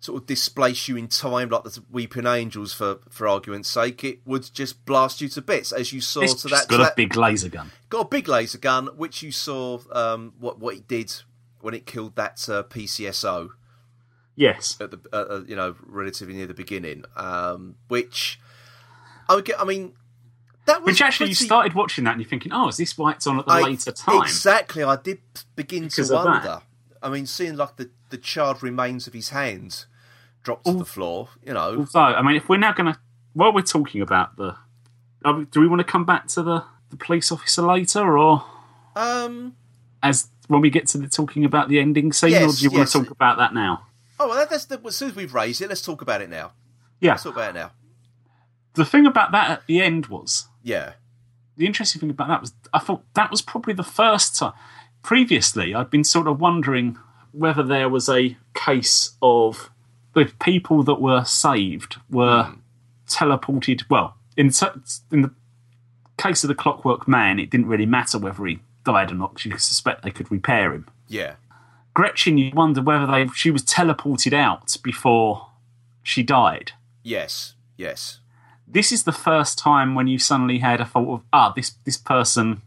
S1: sort of displace you in time like the Weeping Angels for for argument's sake. It would just blast you to bits as you saw.
S2: It's
S1: to that, to
S2: got a
S1: that-
S2: big laser gun.
S1: got a big laser gun, which you saw um, what what it did when it killed that uh, PCSO
S2: Yes.
S1: at the uh, you know relatively near the beginning, um, which I would get. I mean, that was
S2: Which actually, you started watching that and you're thinking, oh, is this why it's on at the
S1: I-
S2: later time?
S1: Exactly, I did begin
S2: Because
S1: to
S2: wonder. that.
S1: I mean, seeing like the, the charred remains of his hand dropped to the floor, you know.
S2: Although, I mean, if we're now going to, while we're talking about the, we- do we want to come back to the, the police officer later, or
S1: Um,
S2: as when we get to the talking about the ending scene, or
S1: Yes,
S2: do you want
S1: yes.
S2: to talk about that now?
S1: oh, well, that's the, as soon as we've raised it, let's talk about it now.
S2: Yeah.
S1: Let's talk about it now.
S2: The thing about that at the end was
S1: Yeah,
S2: the interesting thing about that was I thought that was probably the first time. Previously, I'd been sort of wondering whether there was a case of the people that were saved were teleported. Well, in in the case of the Clockwork Man, it didn't really matter whether he died or not because you could suspect they could repair him.
S1: yeah,
S2: Gretchen, you wonder whether they she was teleported out before she died.
S1: yes, yes.
S2: this is the first time when you suddenly had a thought of ah this this person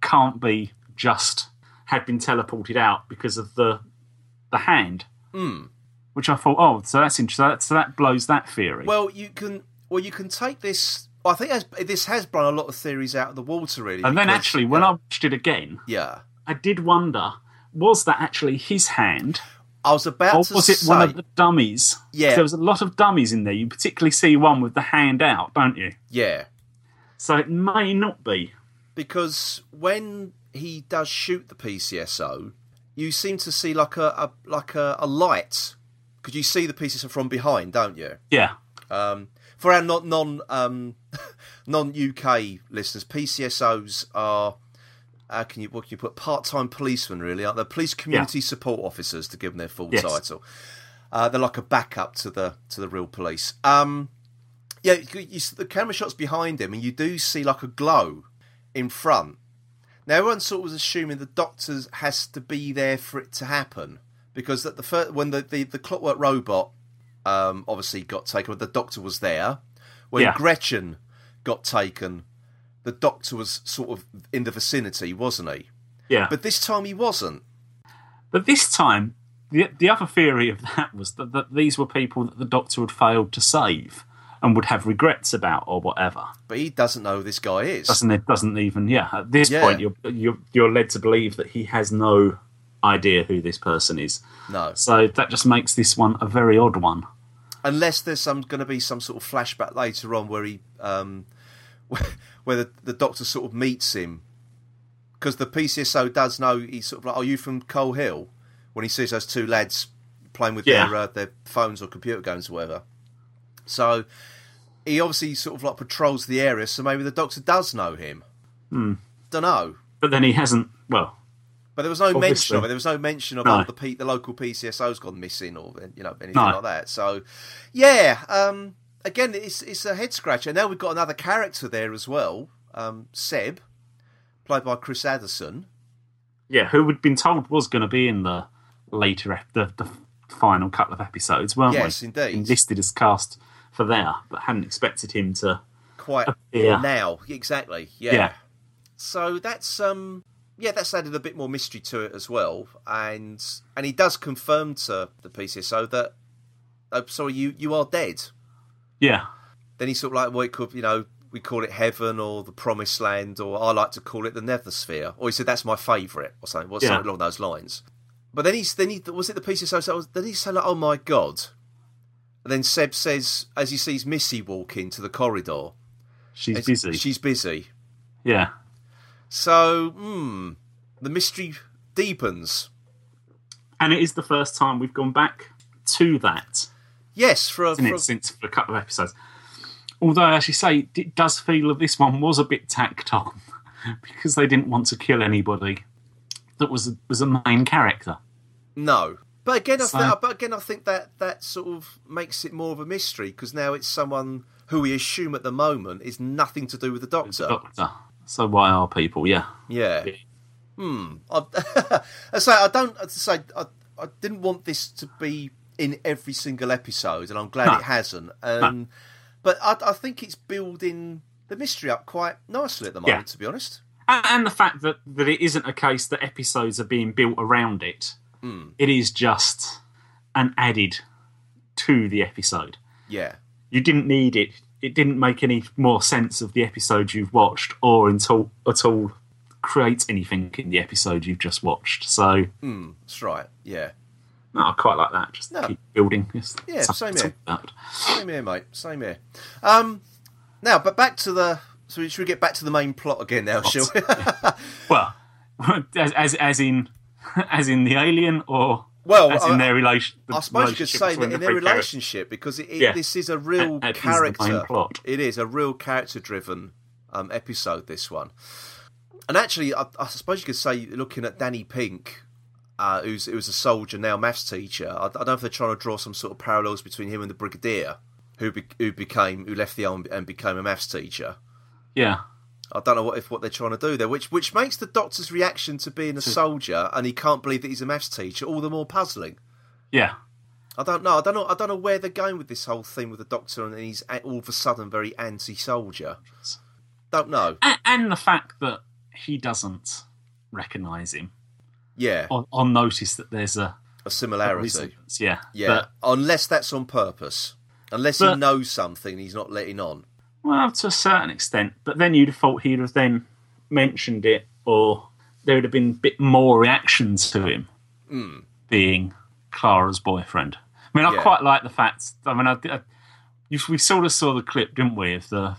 S2: can't be just had been teleported out because of the the hand hmm. which i thought oh so that's interesting so that blows that theory
S1: Well, you can. Well, you can take this. I think this has blown a lot of theories out of the water, really.
S2: and then actually when
S1: yeah,
S2: i watched it again
S1: yeah,
S2: i did wonder was that actually his hand
S1: I was about to
S2: or
S1: to
S2: was it
S1: say,
S2: one of the dummies
S1: Yeah.
S2: there was a lot of dummies in there you particularly see one with the hand out don't you
S1: yeah,
S2: so it may not be
S1: because when he does shoot the PCSO, you seem to see like a, a like a, a light because you see the PCSO from behind, don't you?
S2: yeah
S1: Um, for our non non um, non UK listeners, PCSOs are how can you what can you put part time policemen really? Aren't they? Police community support officers to give them their full
S2: Yes.
S1: title. Uh, they're like a backup to the to the real police. Um, yeah, you, you, the camera shots behind him, and you do see like a glow in front. Now everyone sort of was assuming the doctor has to be there for it to happen because that the first, when the, the, the clockwork robot um, obviously got taken, the doctor was there. When
S2: Yeah.
S1: Gretchen got taken, the doctor was sort of in the vicinity, wasn't he?
S2: yeah
S1: But this time he wasn't.
S2: But this time, the the other theory of that was that, that these were people that the Doctor had failed to save and would have regrets about or whatever.
S1: But he doesn't know who this guy is.
S2: Doesn't it? Doesn't even yeah. At this
S1: Yeah.
S2: point, you're, you're you're led to believe that he has no idea who this person is.
S1: No.
S2: So that just makes this one a very odd one.
S1: unless there's some going to be some sort of flashback later on where he um where the, the doctor sort of meets him because the PCSO does know he's sort of like are you from Coal Hill when he sees those two lads playing with
S2: Yeah.
S1: their uh, their phones or computer games or whatever so he obviously sort of like patrols the area so maybe the doctor does know him
S2: Hmm.
S1: don't know
S2: But then he hasn't. Well,
S1: but there was no mention of it. There was no mention of
S2: No.
S1: oh, the P- the local PCSO's gone missing or you know anything
S2: No.
S1: like that. So yeah, um, again it's it's a head scratcher. And now we've got another character there as well, um, Seb, played by Chris Addison.
S2: yeah, who we'd been told was going to be in the later ep- the, the final couple of episodes, weren't
S1: Yes,
S2: we?
S1: indeed.
S2: Enlisted as cast for there, but hadn't expected him to.
S1: Quite
S2: Yeah.
S1: now, exactly. Yeah.
S2: Yeah.
S1: so that's um yeah, that's added a bit more mystery to it as well, and and he does confirm to the PCSO that oh, sorry, you you are dead.
S2: Yeah,
S1: Then he's sort of like, well, it could, you know, we call it heaven or the promised land, or I like to call it the Nethersphere. Or he said that's my favourite, or something,
S2: Yeah.
S1: something along those lines. But then he's then he was it the PCSO? So then he said like, oh my god. And then Seb says, as he sees Missy walk into the corridor,
S2: she's busy.
S1: She's busy.
S2: yeah,
S1: So, hmm, the mystery deepens.
S2: and it is the first time we've gone back to that.
S1: Yes, for a, for a
S2: since for a couple of episodes. Although, as you say, it does feel that this one was a bit tacked on because they didn't want to kill anybody that was a, was a main character.
S1: no. But again, I think, but again, I think that that sort of makes it more of a mystery because now it's someone who we assume at the moment is nothing to do with the Doctor.
S2: Doctor. So why are people? Yeah,
S1: Yeah. Hmm. I, I say I don't. I say I, I didn't want this to be in every single episode, and I'm glad
S2: No.
S1: it hasn't. Um, But I, I think it's building the mystery up quite nicely at the moment.
S2: Yeah.
S1: To be honest.
S2: and, and the fact that that it isn't a case that episodes are being built around it. It is just an added to the episode.
S1: Yeah.
S2: You didn't need it. It didn't make any more sense of the episode you've watched, or until at all create anything in the episode you've just watched. So Mm,
S1: That's right. Yeah.
S2: no, I quite like that. Just
S1: No.
S2: keep building. It's
S1: Yeah, same here. Same here, mate. Same here. Um. Now, but back to the. So should we get back to the main plot again now, shall we?
S2: Well, as, as as in as in the alien, or
S1: Well,
S2: as in
S1: I-
S2: their relation. the
S1: I suppose you could say that in their
S2: characters.
S1: relationship because it, it,
S2: Yeah.
S1: this is a real
S2: That- that is the
S1: character
S2: plot.
S1: It is a real character-driven um, episode. This one, and actually, I, I suppose you could say, looking at Danny Pink, uh, who's who's a soldier now, maths teacher. I, I don't know if they're trying to draw some sort of parallels between him and the brigadier, who be, who became who left the army and became a maths teacher.
S2: Yeah,
S1: I don't know what if what they're trying to do there, which which makes the doctor's reaction to being a soldier and he can't believe that he's a maths teacher all the more puzzling.
S2: yeah.
S1: I don't know. I don't know. I don't know where they're going with this whole thing with the Doctor, and he's all of a sudden very anti-soldier. Don't know.
S2: And, and the fact that he doesn't recognise him
S1: Yeah,
S2: on, notice that there's a
S1: a similarity.
S2: resemblance. Yeah,
S1: Yeah,
S2: But,
S1: unless that's on purpose. Unless he knows something, he's not letting on.
S2: Well, to a certain extent. But then you'd have thought he'd have then mentioned it, or there would have been a bit more reactions to him hmm. being Clara's boyfriend. I mean, I.
S1: Yeah.
S2: quite like the fact. I mean, I, I, you, we sort of saw the clip, didn't we, of the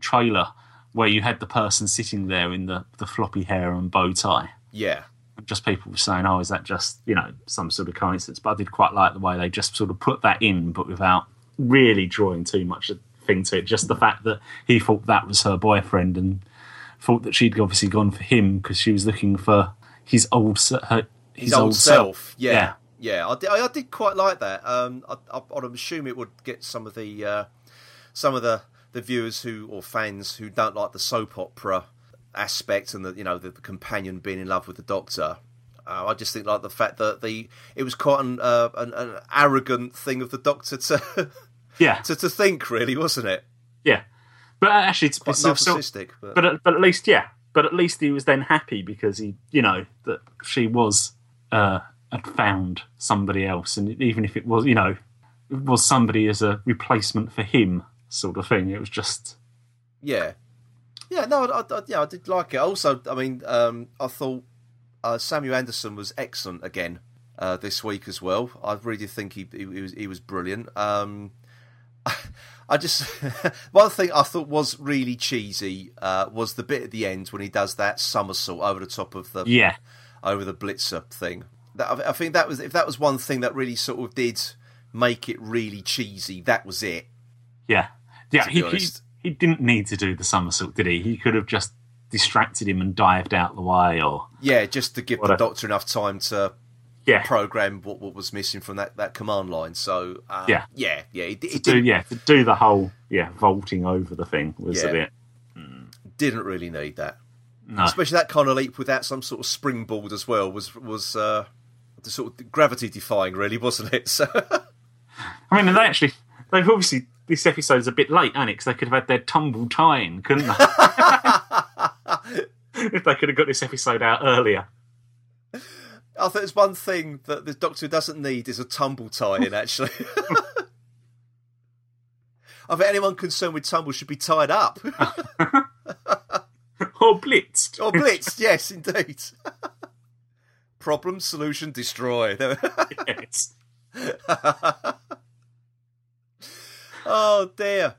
S2: trailer where you had the person sitting there in the, the floppy hair and bow tie.
S1: Yeah,
S2: just people were saying, "Oh, is that just you know some sort of coincidence?" But I did quite like the way they just sort of put that in, but without really drawing too much thing to it. Just the fact that he thought that was her boyfriend and thought that she'd obviously gone for him because she was looking for his old her, his,
S1: his, old, self. Yeah, yeah. I, did, I, did quite like that. Um, I, I, I'd assume it would get some of the uh, some of the, the viewers who or fans who don't like the soap opera aspect and the you know the, the companion being in love with the Doctor. Uh, I just think like the fact that the it was quite an, uh, an, an arrogant thing of the Doctor to,
S2: yeah,
S1: to to think, really, wasn't it?
S2: yeah. But actually, it's,
S1: Quite narcissistic, but,
S2: but at, but at least yeah but at least he was then happy because he you know that she was uh had found somebody else and even if it was you know it was somebody as a replacement for him sort of thing it was just
S1: Yeah, yeah, no, I, I, yeah, I did like it. Also, I mean, um, I thought uh, Samuel Anderson was excellent again uh, this week as well. I really did think he he, was he was brilliant. Um, I just one thing I thought was really cheesy uh, was the bit at the end when he does that somersault over the top of the
S2: yeah
S1: over the blitzer thing. That, I I think that was if that was one thing that really sort of did make it really cheesy. That was it.
S2: yeah yeah he, he he didn't need to do the somersault did he he could have just distracted him and dived out the way or
S1: Yeah, just to give the doctor enough time to
S2: yeah
S1: program what, what was missing from that, that command line. So uh,
S2: Yeah.
S1: yeah, yeah, it, it
S2: do yeah to do the whole yeah vaulting over the thing was
S1: Yeah.
S2: a bit
S1: didn't really need that,
S2: no
S1: especially that kind of leap without some sort of springboard as well was was uh, the sort of gravity defying, really, wasn't it? So
S2: I mean, they actually, they've obviously, this episode's a bit late, ain't it? 'Cause they could have had their tumble in, couldn't they? if they could have got this episode out earlier.
S1: I think there's one thing that the Doctor doesn't need is a tumble tie-in. Actually, I think anyone concerned with tumble should be tied up
S2: Or blitzed.
S1: or blitzed. yes, indeed. Problem, solution, destroy.
S2: yes.
S1: oh dear.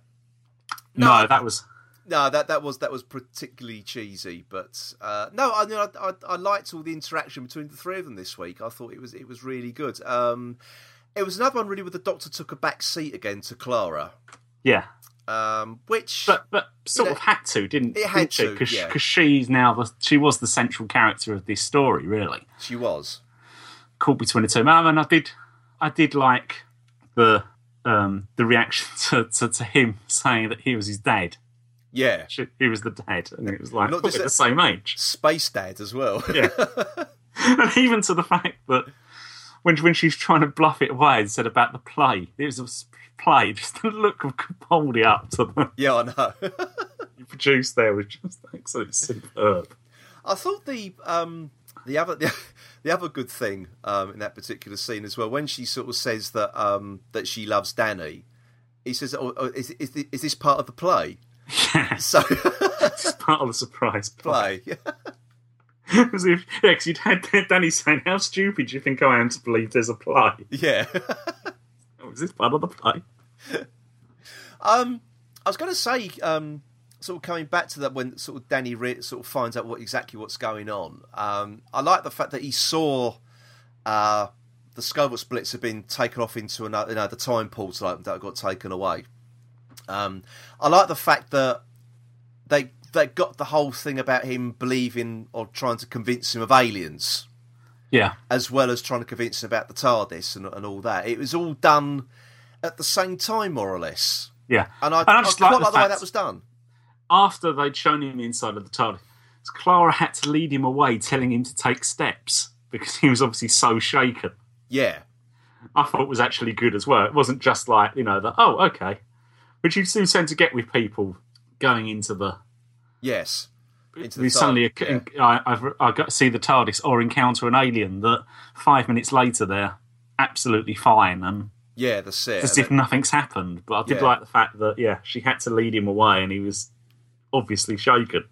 S2: No, that was
S1: No, that that was that was particularly cheesy, but uh, no, I, I I I liked all the interaction between the three of them this week. I thought it was it was really good. Um, it was another one really where the Doctor took a back seat again to Clara,
S2: yeah.
S1: um, which
S2: But but sort
S1: You
S2: of had to, didn't,
S1: it had
S2: didn't
S1: to,
S2: Because
S1: yeah.
S2: she's now the she was the central character of this story, really.
S1: she was.
S2: Caught between the two. And I did I did like the um the reaction to, to, to him saying that he was his dad.
S1: Yeah,
S2: She, he was the dad, and it was like
S1: Not just
S2: the same age.
S1: Space Dad as well.
S2: Yeah. and even to the fact that when when she's trying to bluff it away and said about the play, it was a play. Just the look of Capaldi up to the
S1: yeah, I know.
S2: you produced there was just absolutely superb.
S1: I thought the um the other the, the other good thing um in that particular scene as well when she sort of says that um that she loves Danny, he says, "Oh, oh is is is this part of the play?"
S2: Yeah,
S1: So
S2: it's part of the surprise play.
S1: play.
S2: As if, yeah, 'cause you'd had Danny saying, "How stupid do you think I am to believe there's a play?"
S1: yeah.
S2: Oh, is this part of the play?
S1: Um, I was going to say, um, sort of coming back to that when sort of Danny re- sort of finds out what exactly what's going on. Um, I like the fact that he saw uh, the Skovox Blitzer have been taken off into another, you know, the time portal that got taken away. Um, I like the fact that they they got the whole thing about him believing or trying to convince him of aliens
S2: Yeah,
S1: as well as trying to convince him about the TARDIS and, and all that. It was all done at the same time, more or less.
S2: yeah.
S1: And I,
S2: I
S1: I
S2: just
S1: quite
S2: like
S1: like
S2: the
S1: the way that was done.
S2: after they'd shown him the inside of the TARDIS, Clara had to lead him away, telling him to take steps because he was obviously so shaken.
S1: Yeah,
S2: I thought it was actually good as well. It wasn't just like you know the oh okay, which you do tend to get with people going into the.
S1: yes. Into the
S2: suddenly
S1: yeah.
S2: I, I've I got to see the TARDIS or encounter an alien that five minutes later they're absolutely fine and
S1: yeah, that's it.
S2: as if nothing's happened. But I did
S1: Yeah.
S2: like the fact that yeah she had to lead him away and he was obviously shaken.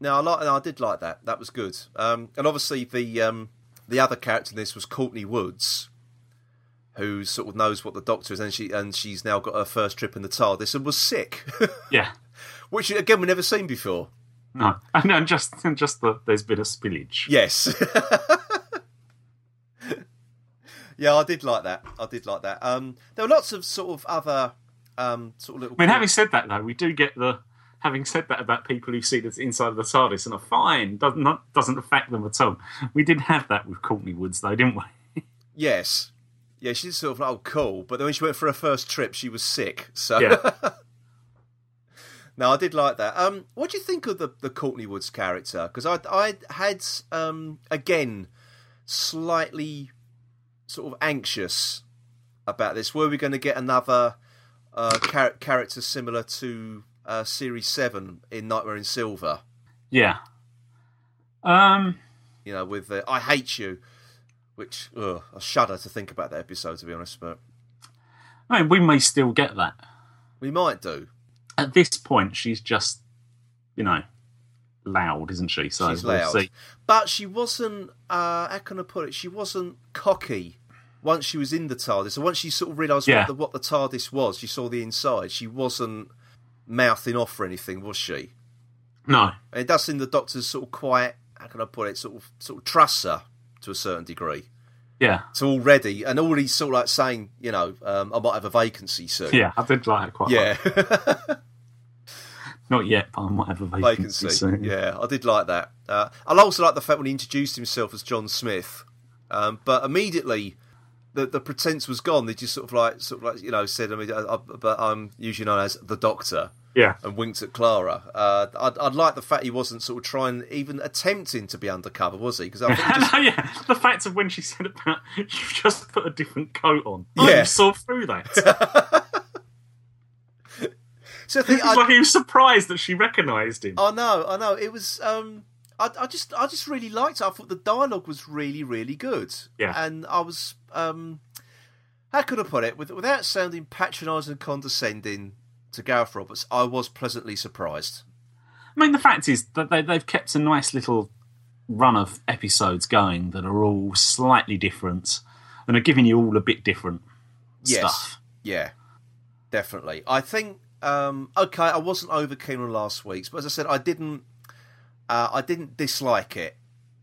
S1: No, I like. No, I did like that. That was good. Um, and obviously the um, the other character in this was Courtney Woods, who sort of knows what the Doctor is, and she and she's now got her first trip in the TARDIS and was sick,
S2: Yeah.
S1: which again we've never seen before.
S2: No, and, and just and just the there's been a spillage.
S1: Yes. yeah, I did like that. I did like that. Um, there were lots of sort of other um, sort of little.
S2: I mean, having said that, though, we do get the. Having said that about people who see the inside of the TARDIS and are fine, doesn't not, doesn't affect them at all. We did have that with Courtney Woods, though, didn't we?
S1: Yes. Yeah, she's sort of like, oh, cool. But then when she went for her first trip, she was sick. So,
S2: Yeah.
S1: no, I did like that. Um, what do you think of the, the Courtney Woods character? Because I, I had, um, again, slightly sort of anxious about this. Were we going to get another uh, char- character similar to uh, Series 7 in Nightmare in Silver?
S2: Yeah. Um.
S1: You know, with the I Hate You, which ugh, I shudder to think about that episode, to be honest, but
S2: I mean, we may still get that.
S1: we might do.
S2: At this point, she's just, you know, loud, isn't she? So
S1: She's
S2: we'll
S1: loud.
S2: see.
S1: But she wasn't, uh, how can I put it? She wasn't cocky once she was in the TARDIS. So once she sort of realised
S2: Yeah.
S1: what, the, what the TARDIS was, she saw the inside, she wasn't mouthing off or anything, was she?
S2: No.
S1: And it does seem the Doctor's sort of quiet. how can I put it, sort of, sort of trusts her to a certain degree.
S2: Yeah.
S1: So already, and already sort of like saying, you know, um, I might have a vacancy soon.
S2: Yeah, I did like it quite
S1: Yeah,
S2: well. Not yet, but I might have a vacancy,
S1: vacancy.
S2: soon.
S1: Yeah, I did like that. Uh, I also like the fact when he introduced himself as John Smith, um, but immediately the the pretense was gone. They just sort of like sort of like you know said, I mean, I, I, but I'm usually known as the Doctor,
S2: Yeah.
S1: and winked at Clara. Uh, I'd, I'd like the fact he wasn't sort of trying, even attempting to be undercover, was he? Because I think he just,
S2: yeah, the fact of when she said about you just put a different coat on,
S1: Yeah.
S2: I saw through that.
S1: So I think I,
S2: like he was surprised that she recognised him.
S1: I know, I know. It was. Um, I, I just, I just really liked it. I thought the dialogue was really, really good.
S2: Yeah.
S1: And I was, um, how could I put it? With, without sounding patronising and condescending to Gareth Roberts, I was pleasantly surprised.
S2: I mean, the fact is that they, they've kept a nice little run of episodes going that are all slightly different and are giving you all a bit different
S1: Yes.
S2: stuff.
S1: Yeah, definitely. I think. Um, okay, I wasn't over keen on last week's, but as I said, I didn't. Uh, I didn't dislike it.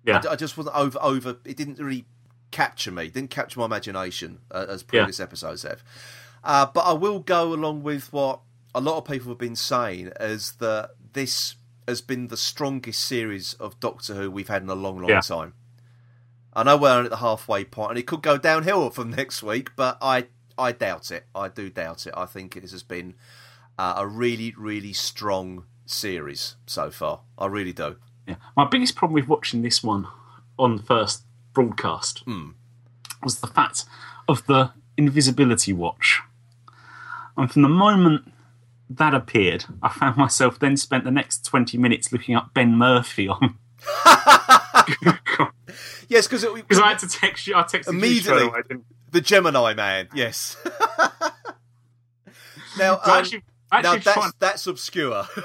S2: Yeah.
S1: I, I just wasn't over. Over. It didn't really capture me. Didn't capture my imagination uh, as previous episodes have. Uh, but I will go along with what a lot of people have been saying, as that this has been the strongest series of Doctor Who we've had in a long, long
S2: Yeah.
S1: time. I know we're at the halfway point, and it could go downhill from next week, but I I doubt it. I do doubt it. I think it has been uh, a really, really strong series so far. I really do.
S2: Yeah. My biggest problem with watching this one on the first broadcast
S1: Hmm.
S2: was the fact of the invisibility watch. And from the moment that appeared, I found myself then spent the next 20 minutes looking up Ben Murphy on.
S1: Yes, because
S2: Because I had to text you, I texted you
S1: Immediately.
S2: straight I
S1: the Gemini Man. Yes. now, um,
S2: actually,
S1: now that's
S2: trying-
S1: that's obscure.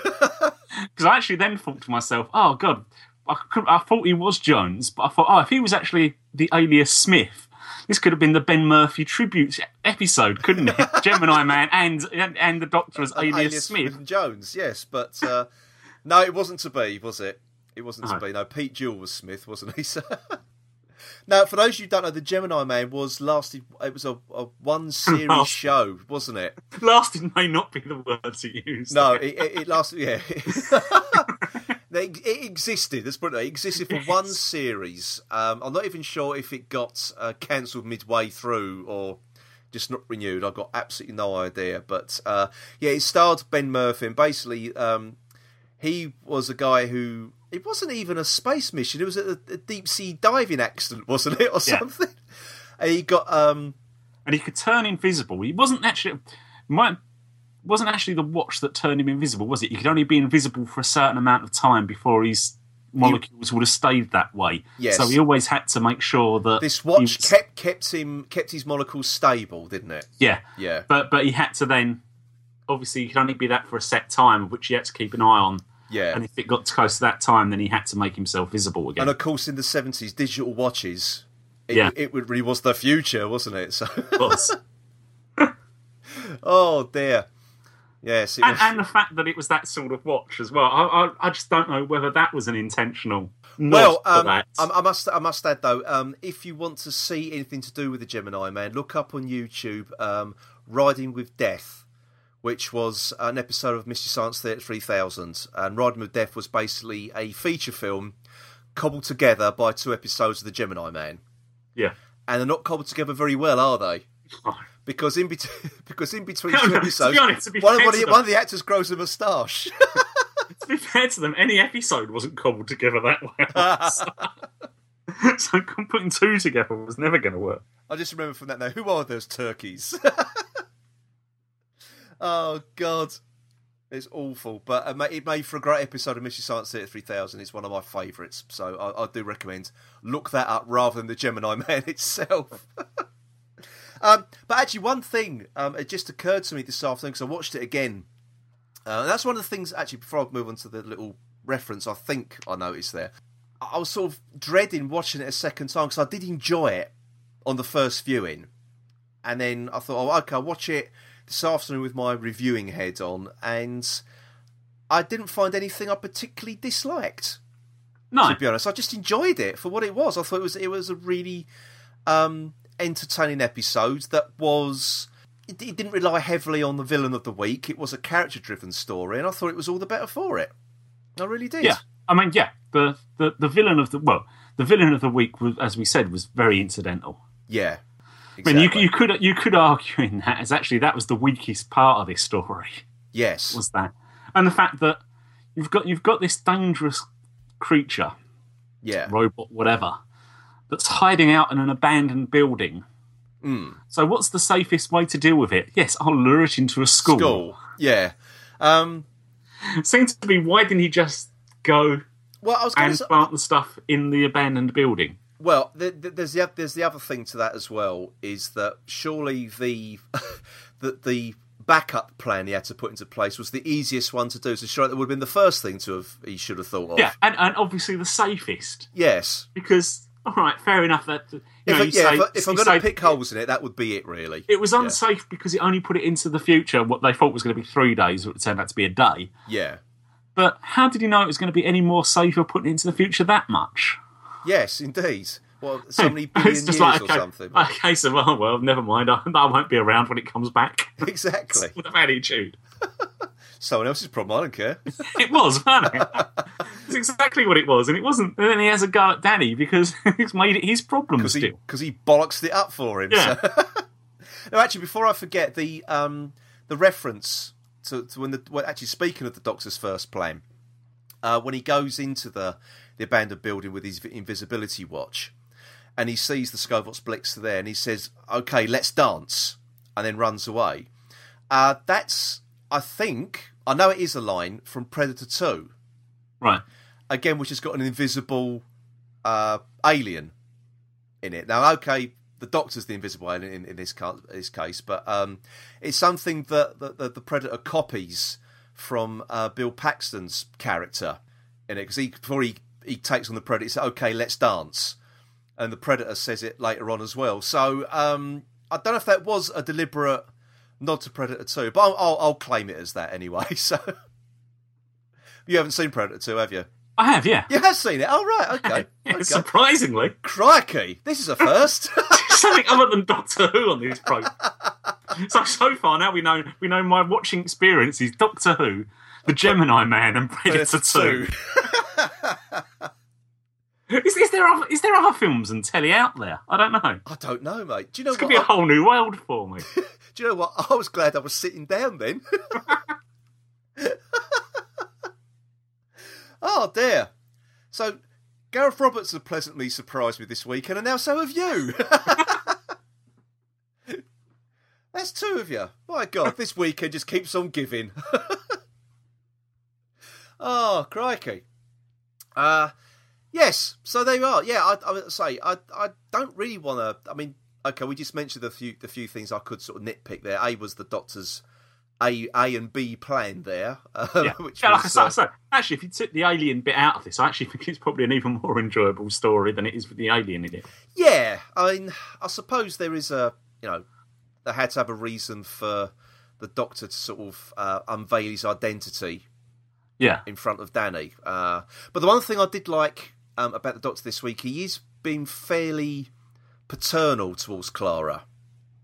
S2: Because I actually then thought to myself, oh, God, I, I thought he was Jones, but I thought, oh, if he was actually the alias Smith, this could have been the Ben Murphy tribute episode, couldn't it? Gemini Man and, and and the Doctor as alias,
S1: Alias
S2: Smith.
S1: and Jones. Yes, but uh, no, it wasn't to be, was it? It wasn't to be. No, Pete Duel was Smith, wasn't he? So- now, for those of you who don't know, the Gemini Man was lasted. It was a, a one series
S2: Last-
S1: show, wasn't it?
S2: Lasted may not be the word to use.
S1: No, it, it, it lasted. Yeah, it, it existed. Let's put it. It existed for one series. Um, I'm not even sure if it got uh, cancelled midway through or just not renewed. I've got absolutely no idea. But uh, yeah, it starred Ben Murphy, and basically, um, he was a guy who. It wasn't even a space mission. It was a, a deep sea diving accident, wasn't it, or
S2: Yeah.
S1: something? And he got um,
S2: and he could turn invisible. He wasn't actually might wasn't actually the watch that turned him invisible, was it? He could only be invisible for a certain amount of time before his molecules would have stayed that way.
S1: Yes.
S2: So he always had to make sure that
S1: this watch
S2: was-
S1: kept kept him kept his molecules stable, didn't it?
S2: Yeah,
S1: Yeah.
S2: But but he had to then obviously he could only be that for a set time, which he had to keep an eye on.
S1: Yeah.
S2: And if it got close to that time, then he had to make himself visible again.
S1: And of course, in the seventies, digital watches, it,
S2: Yeah.
S1: it really was the future, wasn't it? So,
S2: Of course.
S1: oh dear, yes, it
S2: and,
S1: was.
S2: and the fact that it was that sort of watch as well. I, I, I just don't know whether that was an intentional.
S1: well, um. I, I must, I must add though, um, if you want to see anything to do with the Gemini Man, look up on YouTube, um, "Riding with Death," which was an episode of Mystery Science Theatre three thousand, and "Riding with Death" was basically a feature film cobbled together by two episodes of the Gemini Man.
S2: yeah.
S1: and they're not cobbled together very well, are they? Because in between, because in between
S2: No,
S1: two
S2: no, to be
S1: episodes,
S2: honest,
S1: one, of, the, one of the actors grows a moustache.
S2: To be fair to them, any episode wasn't cobbled together that well. so putting two together was never going to work.
S1: I just remember from that now. Who are those turkeys? oh God, it's awful. But uh, it made, it made for a great episode of Mystery Science Theatre three thousand. It's one of my favourites, so I, I do recommend look that up rather than the Gemini Man itself. Um, but actually, one thing um, it just occurred to me this afternoon because I watched it again. Uh, that's one of the things. Actually, before I move on to the little reference, I think I noticed there. I was sort of dreading watching it a second time because I did enjoy it on the first viewing, and then I thought, oh, okay, I'll watch it this afternoon with my reviewing head on, and I didn't find anything I particularly disliked.
S2: No,
S1: To be honest, I just enjoyed it for what it was. I thought it was it was a really um, entertaining episode that was. It, it didn't rely heavily on the villain of the week. It was a character-driven story, and I thought it was all the better for it. I really did.
S2: yeah. I mean, yeah. The, the the villain of the well, the villain of the week, was, as we said, was very incidental.
S1: Yeah.
S2: I mean, you, you could you could argue in that as actually that was the weakest part of this story.
S1: yes.
S2: Was that, and the fact that you've got you've got this dangerous creature,
S1: yeah.
S2: robot, whatever, that's hiding out in an abandoned building.
S1: Hmm.
S2: So, what's the safest way to deal with it? Yes, I'll lure it into a school.
S1: School. Yeah. Um,
S2: Seems to be why didn't he just go
S1: well, I was going
S2: and
S1: to
S2: plant the stuff in the abandoned building?
S1: Well, the, the, there's the there's the other thing to that as well is that surely the the the backup plan he had to put into place was the easiest one to do. So sure, that would have been the first thing to have he should have thought of.
S2: Yeah, and, and obviously the safest
S1: Yes.
S2: because all right, fair enough. That you
S1: If,
S2: know, you
S1: yeah,
S2: say,
S1: if, I- if I'm going to pick holes in it, that would be it, really.
S2: It was unsafe because it only put it into the future. What they thought was going to be three days, it turned out to be a day.
S1: Yeah.
S2: But how did he know it was going to be any more safer putting it into the future that much?
S1: Yes, indeed. Well, so many billion
S2: it's just
S1: years
S2: like
S1: or something.
S2: case of oh well, never mind. I, I won't be around when it comes back.
S1: exactly.
S2: With a attitude.
S1: Someone else's problem. I don't care.
S2: It was, wasn't it? It's exactly what it was, and it wasn't. And then he has a go at Danny because he's made it his problem
S1: because he
S2: still.
S1: because he bollocks it up for him.
S2: Yeah.
S1: So. no, actually, before I forget the um the reference to, to when the well, actually speaking of the Doctor's first plan, uh, when he goes into the the abandoned building with his invisibility watch, and he sees the Skovox Blitz there, and he says, "Okay, let's dance," and then runs away. Uh, that's I think I know it is a line from Predator Two
S2: Right.
S1: again, which has got an invisible uh, alien in it. Now, okay, the Doctor's the invisible alien in, in this, ca- this case, but um, it's something that, the Predator copies from uh, Bill Paxton's character in it because he before he, he takes on the Predator, he says, "Okay, let's dance," and the Predator says it later on as well. So um, I don't know if that was a deliberate nod to Predator Two, but I'll, I'll, I'll claim it as that anyway. So. You haven't seen Predator 2, have you?
S2: I have, yeah.
S1: You have seen it. Oh, right. Okay. Okay.
S2: Surprisingly,
S1: Crikey. This is a first.
S2: something other than Doctor Who on this program. so so far now we know we know my watching experience is Doctor Who, the Gemini Man, and Predator Two. Is, is there other, is there other films and telly out there? I don't know.
S1: I don't know, mate. Do you know
S2: This could be a whole new world for me.
S1: Do you know what? I was glad I was sitting down then. Oh, dear. So, Gareth Roberts has pleasantly surprised me this weekend, and now so have you. That's two of you. My God, this weekend just keeps on giving. oh, crikey. Uh, yes, so there you are. Yeah, I, I would say I, I don't really want to. I mean, okay, we just mentioned the few the few things I could sort of nitpick there. A was the Doctor's A A and B plan there, uh,
S2: Yeah,
S1: which
S2: yeah like
S1: was,
S2: I
S1: uh,
S2: say, actually, if you took the alien bit out of this, I actually think it's probably an even more enjoyable story than it is with the alien in it.
S1: Yeah, I mean, I suppose there is a, you know, they had to have a reason for the Doctor to sort of uh, unveil his identity
S2: Yeah,
S1: in front of Danny. Uh, but the one thing I did like um, about the Doctor this week, he is being fairly paternal towards Clara,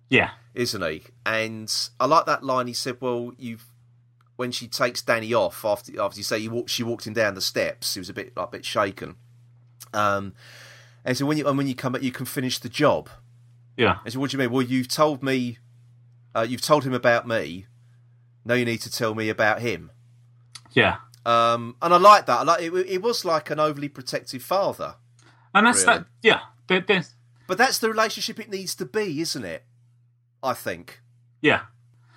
S2: yeah,
S1: isn't he? And I like that line. He said, "Well, you've." When she takes Danny off after after you say he walked, she walked him down the steps. He was a bit like a bit shaken. Um, and so when you and when you come back, you can finish the job.
S2: yeah,
S1: I said, "What do you mean?" Well, you've told me, uh, you've told him about me. Now you need to tell me about him.
S2: yeah.
S1: Um, and I like that. I like it. It was like an overly protective father,
S2: And that's
S1: Really?
S2: that. Yeah, there,
S1: but that's the relationship it needs to be, isn't it? I think.
S2: yeah.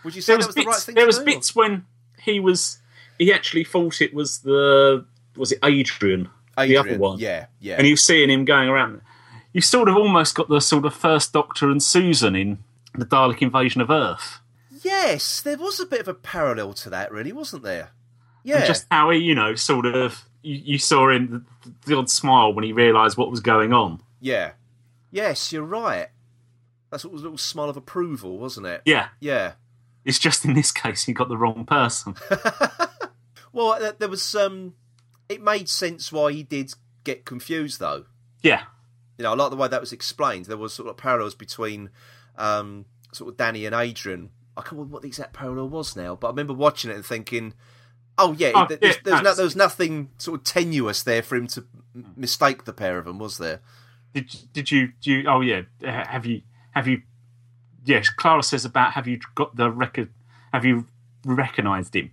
S1: Would you say
S2: There
S1: that
S2: was
S1: was the right
S2: bits.
S1: thing
S2: There was
S1: do?
S2: bits when he was. He actually thought it was the was it Adrian, the other one.
S1: Yeah, yeah.
S2: and you seeing him going around. You sort of almost got the sort of first Doctor and Susan in the Dalek invasion of Earth.
S1: yes, there was a bit of a parallel to that, really, wasn't there? Yeah,
S2: And just how he, you know, sort of you, you saw him the, the odd smile when he realised what was going on.
S1: yeah. Yes, you're right. What was a little smile of approval, wasn't it?
S2: Yeah,
S1: Yeah.
S2: it's just in this case he got the wrong person.
S1: Well, there was um, it made sense why he did get confused, though.
S2: yeah,
S1: You know, I like the way that was explained. There was sort of parallels between um, sort of Danny and Adrian. I can't remember what the exact parallel was now, but I remember watching it and thinking, "Oh yeah,
S2: Oh,
S1: th-
S2: yeah,
S1: there's, there's, no, there was nothing sort of tenuous there for him to mistake the pair of them, was there?"
S2: did did you do? You, oh yeah, uh, have you have you? Yes, Clara says about have you got the record? Have you recognised him?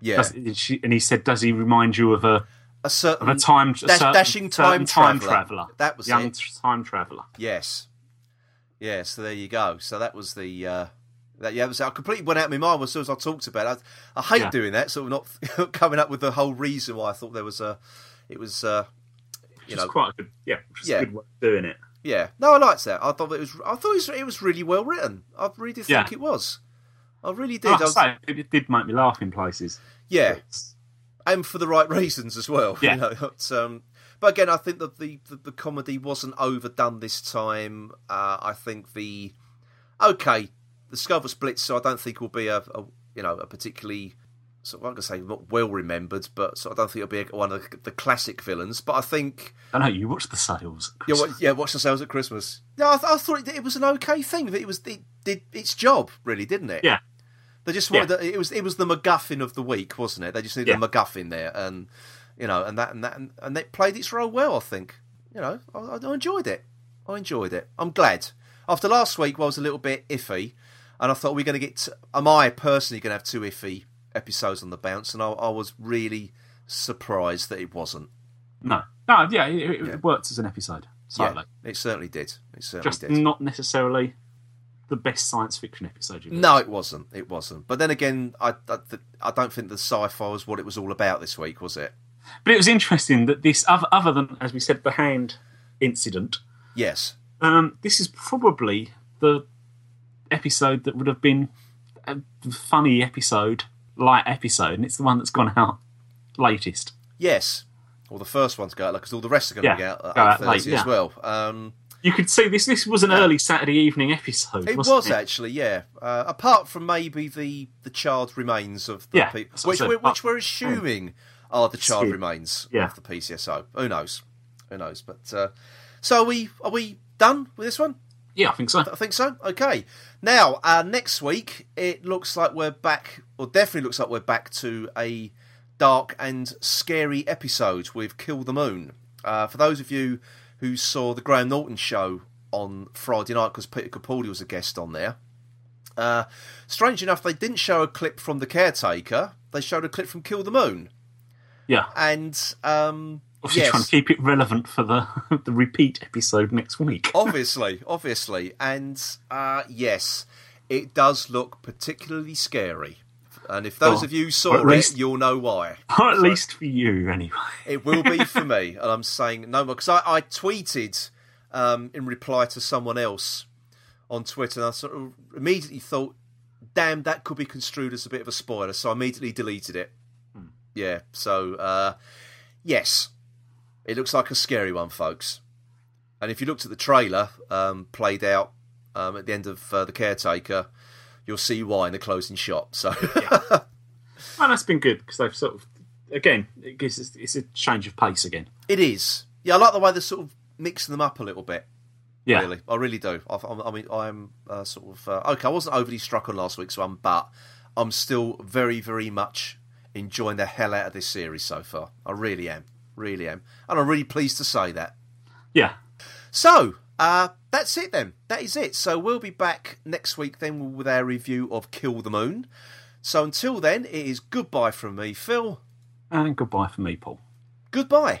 S1: Yeah,
S2: Does, and he said, does he remind you of a
S1: a certain
S2: of a time a certain-
S1: dashing time
S2: time
S1: traveller.
S2: traveller?
S1: That was
S2: young
S1: it.
S2: time traveller.
S1: Yes. Yeah, so there you go. So that was the uh, That yeah, I completely went out of my mind as soon as I talked about it. I, I hate
S2: Yeah.
S1: doing that, sort of not coming up with the whole reason why I thought there was a, it was, uh, you
S2: Which
S1: know,
S2: quite a good, yeah, which
S1: Yeah.
S2: a good way of doing it.
S1: Yeah. No, I liked that. I thought it was, I thought it was, it was really well written. I really did think
S2: Yeah.
S1: it was. I really did.
S2: Like
S1: I was-
S2: it, did make me laugh in places.
S1: yeah, and for the right reasons as well.
S2: Yeah.
S1: You know, it's, um, but again, I think that the, the, the comedy wasn't overdone this time. Uh, I think the okay, the Skovox Blitzer. So I don't think will be a, a you know a particularly sort of I'm gonna say not well remembered, but so I don't think it'll be one of the, the classic villains. But I think
S2: I know you watched the sales.
S1: yeah, yeah, watch the sales at Christmas. Yeah, I, th- I thought it, it was an okay thing. That it was it did its job really, didn't it?
S2: Yeah,
S1: They just wanted
S2: Yeah.
S1: the, it was it was the MacGuffin of the week, wasn't it? They just needed
S2: Yeah.
S1: a MacGuffin there, and you know, and that and that and, and it played its role well. I think you know, I, I enjoyed it. I enjoyed it. I'm glad. After last week, where I was a little bit iffy, and I thought we're going to get. Am I personally going to have two iffy episodes on the bounce? And I, I was really surprised that it wasn't.
S2: no, no, yeah, it, it it worked as an episode slightly,
S1: Yeah, it certainly did. It certainly
S2: just
S1: did.
S2: not necessarily the best science fiction episode you've
S1: No, it wasn't. It wasn't. But then again, I, I, I don't think the sci-fi was what it was all about this week, was it?
S2: But it was interesting that this, other, other than as we said, the hand incident,
S1: Yes.
S2: um, this is probably the episode that would have been a funny episode, light episode, and it's the one that's gone out latest.
S1: Yes. Well, the first one to go out, because all the rest are going to
S2: Yeah,
S1: be out at
S2: go out
S1: 8.30
S2: late,
S1: as
S2: yeah.
S1: well. Um,
S2: You could see this. This was an early Saturday evening episode.
S1: it was actually, yeah. Uh, apart from maybe the, the charred remains of the
S2: Yeah,
S1: people,
S2: that's what I
S1: which, we're, which we're assuming are the charred remains
S2: Yeah.
S1: of the PCSO. Who knows? Who knows? But uh, so are we are we done with this one?
S2: Yeah, I think so.
S1: I think so. Okay. Now, uh, next week, it looks like we're back, or definitely looks like we're back to a dark and scary episode with Kill the Moon. Uh, for those of you who saw the Graham Norton show on Friday night, because Peter Capaldi was a guest on there, uh, strange enough, they didn't show a clip from The Caretaker. They showed a clip from Kill the Moon.
S2: Yeah.
S1: And, um,
S2: Obviously,
S1: yes.
S2: trying to keep it relevant for the the repeat episode next week.
S1: obviously, obviously, and uh, yes, it does look particularly scary. And if those of you saw it,
S2: least-
S1: you'll know why.
S2: Or at least for you, anyway.
S1: It will be for me, and I'm saying no more because I, I tweeted um, in reply to someone else on Twitter, and I sort of immediately thought, "Damn, that could be construed as a bit of a spoiler," so I immediately deleted it. Yeah, so uh, yes, it looks like a scary one, folks. And if you looked at the trailer um, played out um, at the end of uh, the caretaker, you'll see why in the closing shot. So
S2: And that's been good because they've sort of, again, it gives us, it's a change of pace again.
S1: it is. Yeah, I like the way they're sort of mixing them up a little bit.
S2: Yeah.
S1: Really, I really do. I, I, I mean, I'm uh, sort of uh, okay. I wasn't overly struck on last week's one, but I'm still very, very much enjoying the hell out of this series so far. I really am, really am, and I'm really pleased to say that.
S2: Yeah.
S1: So, uh, that's it then. That is it. So we'll be back next week then with our review of Kill the Moon. So until then, it is goodbye from me, Phil.
S2: And goodbye from me, Paul.
S1: Goodbye.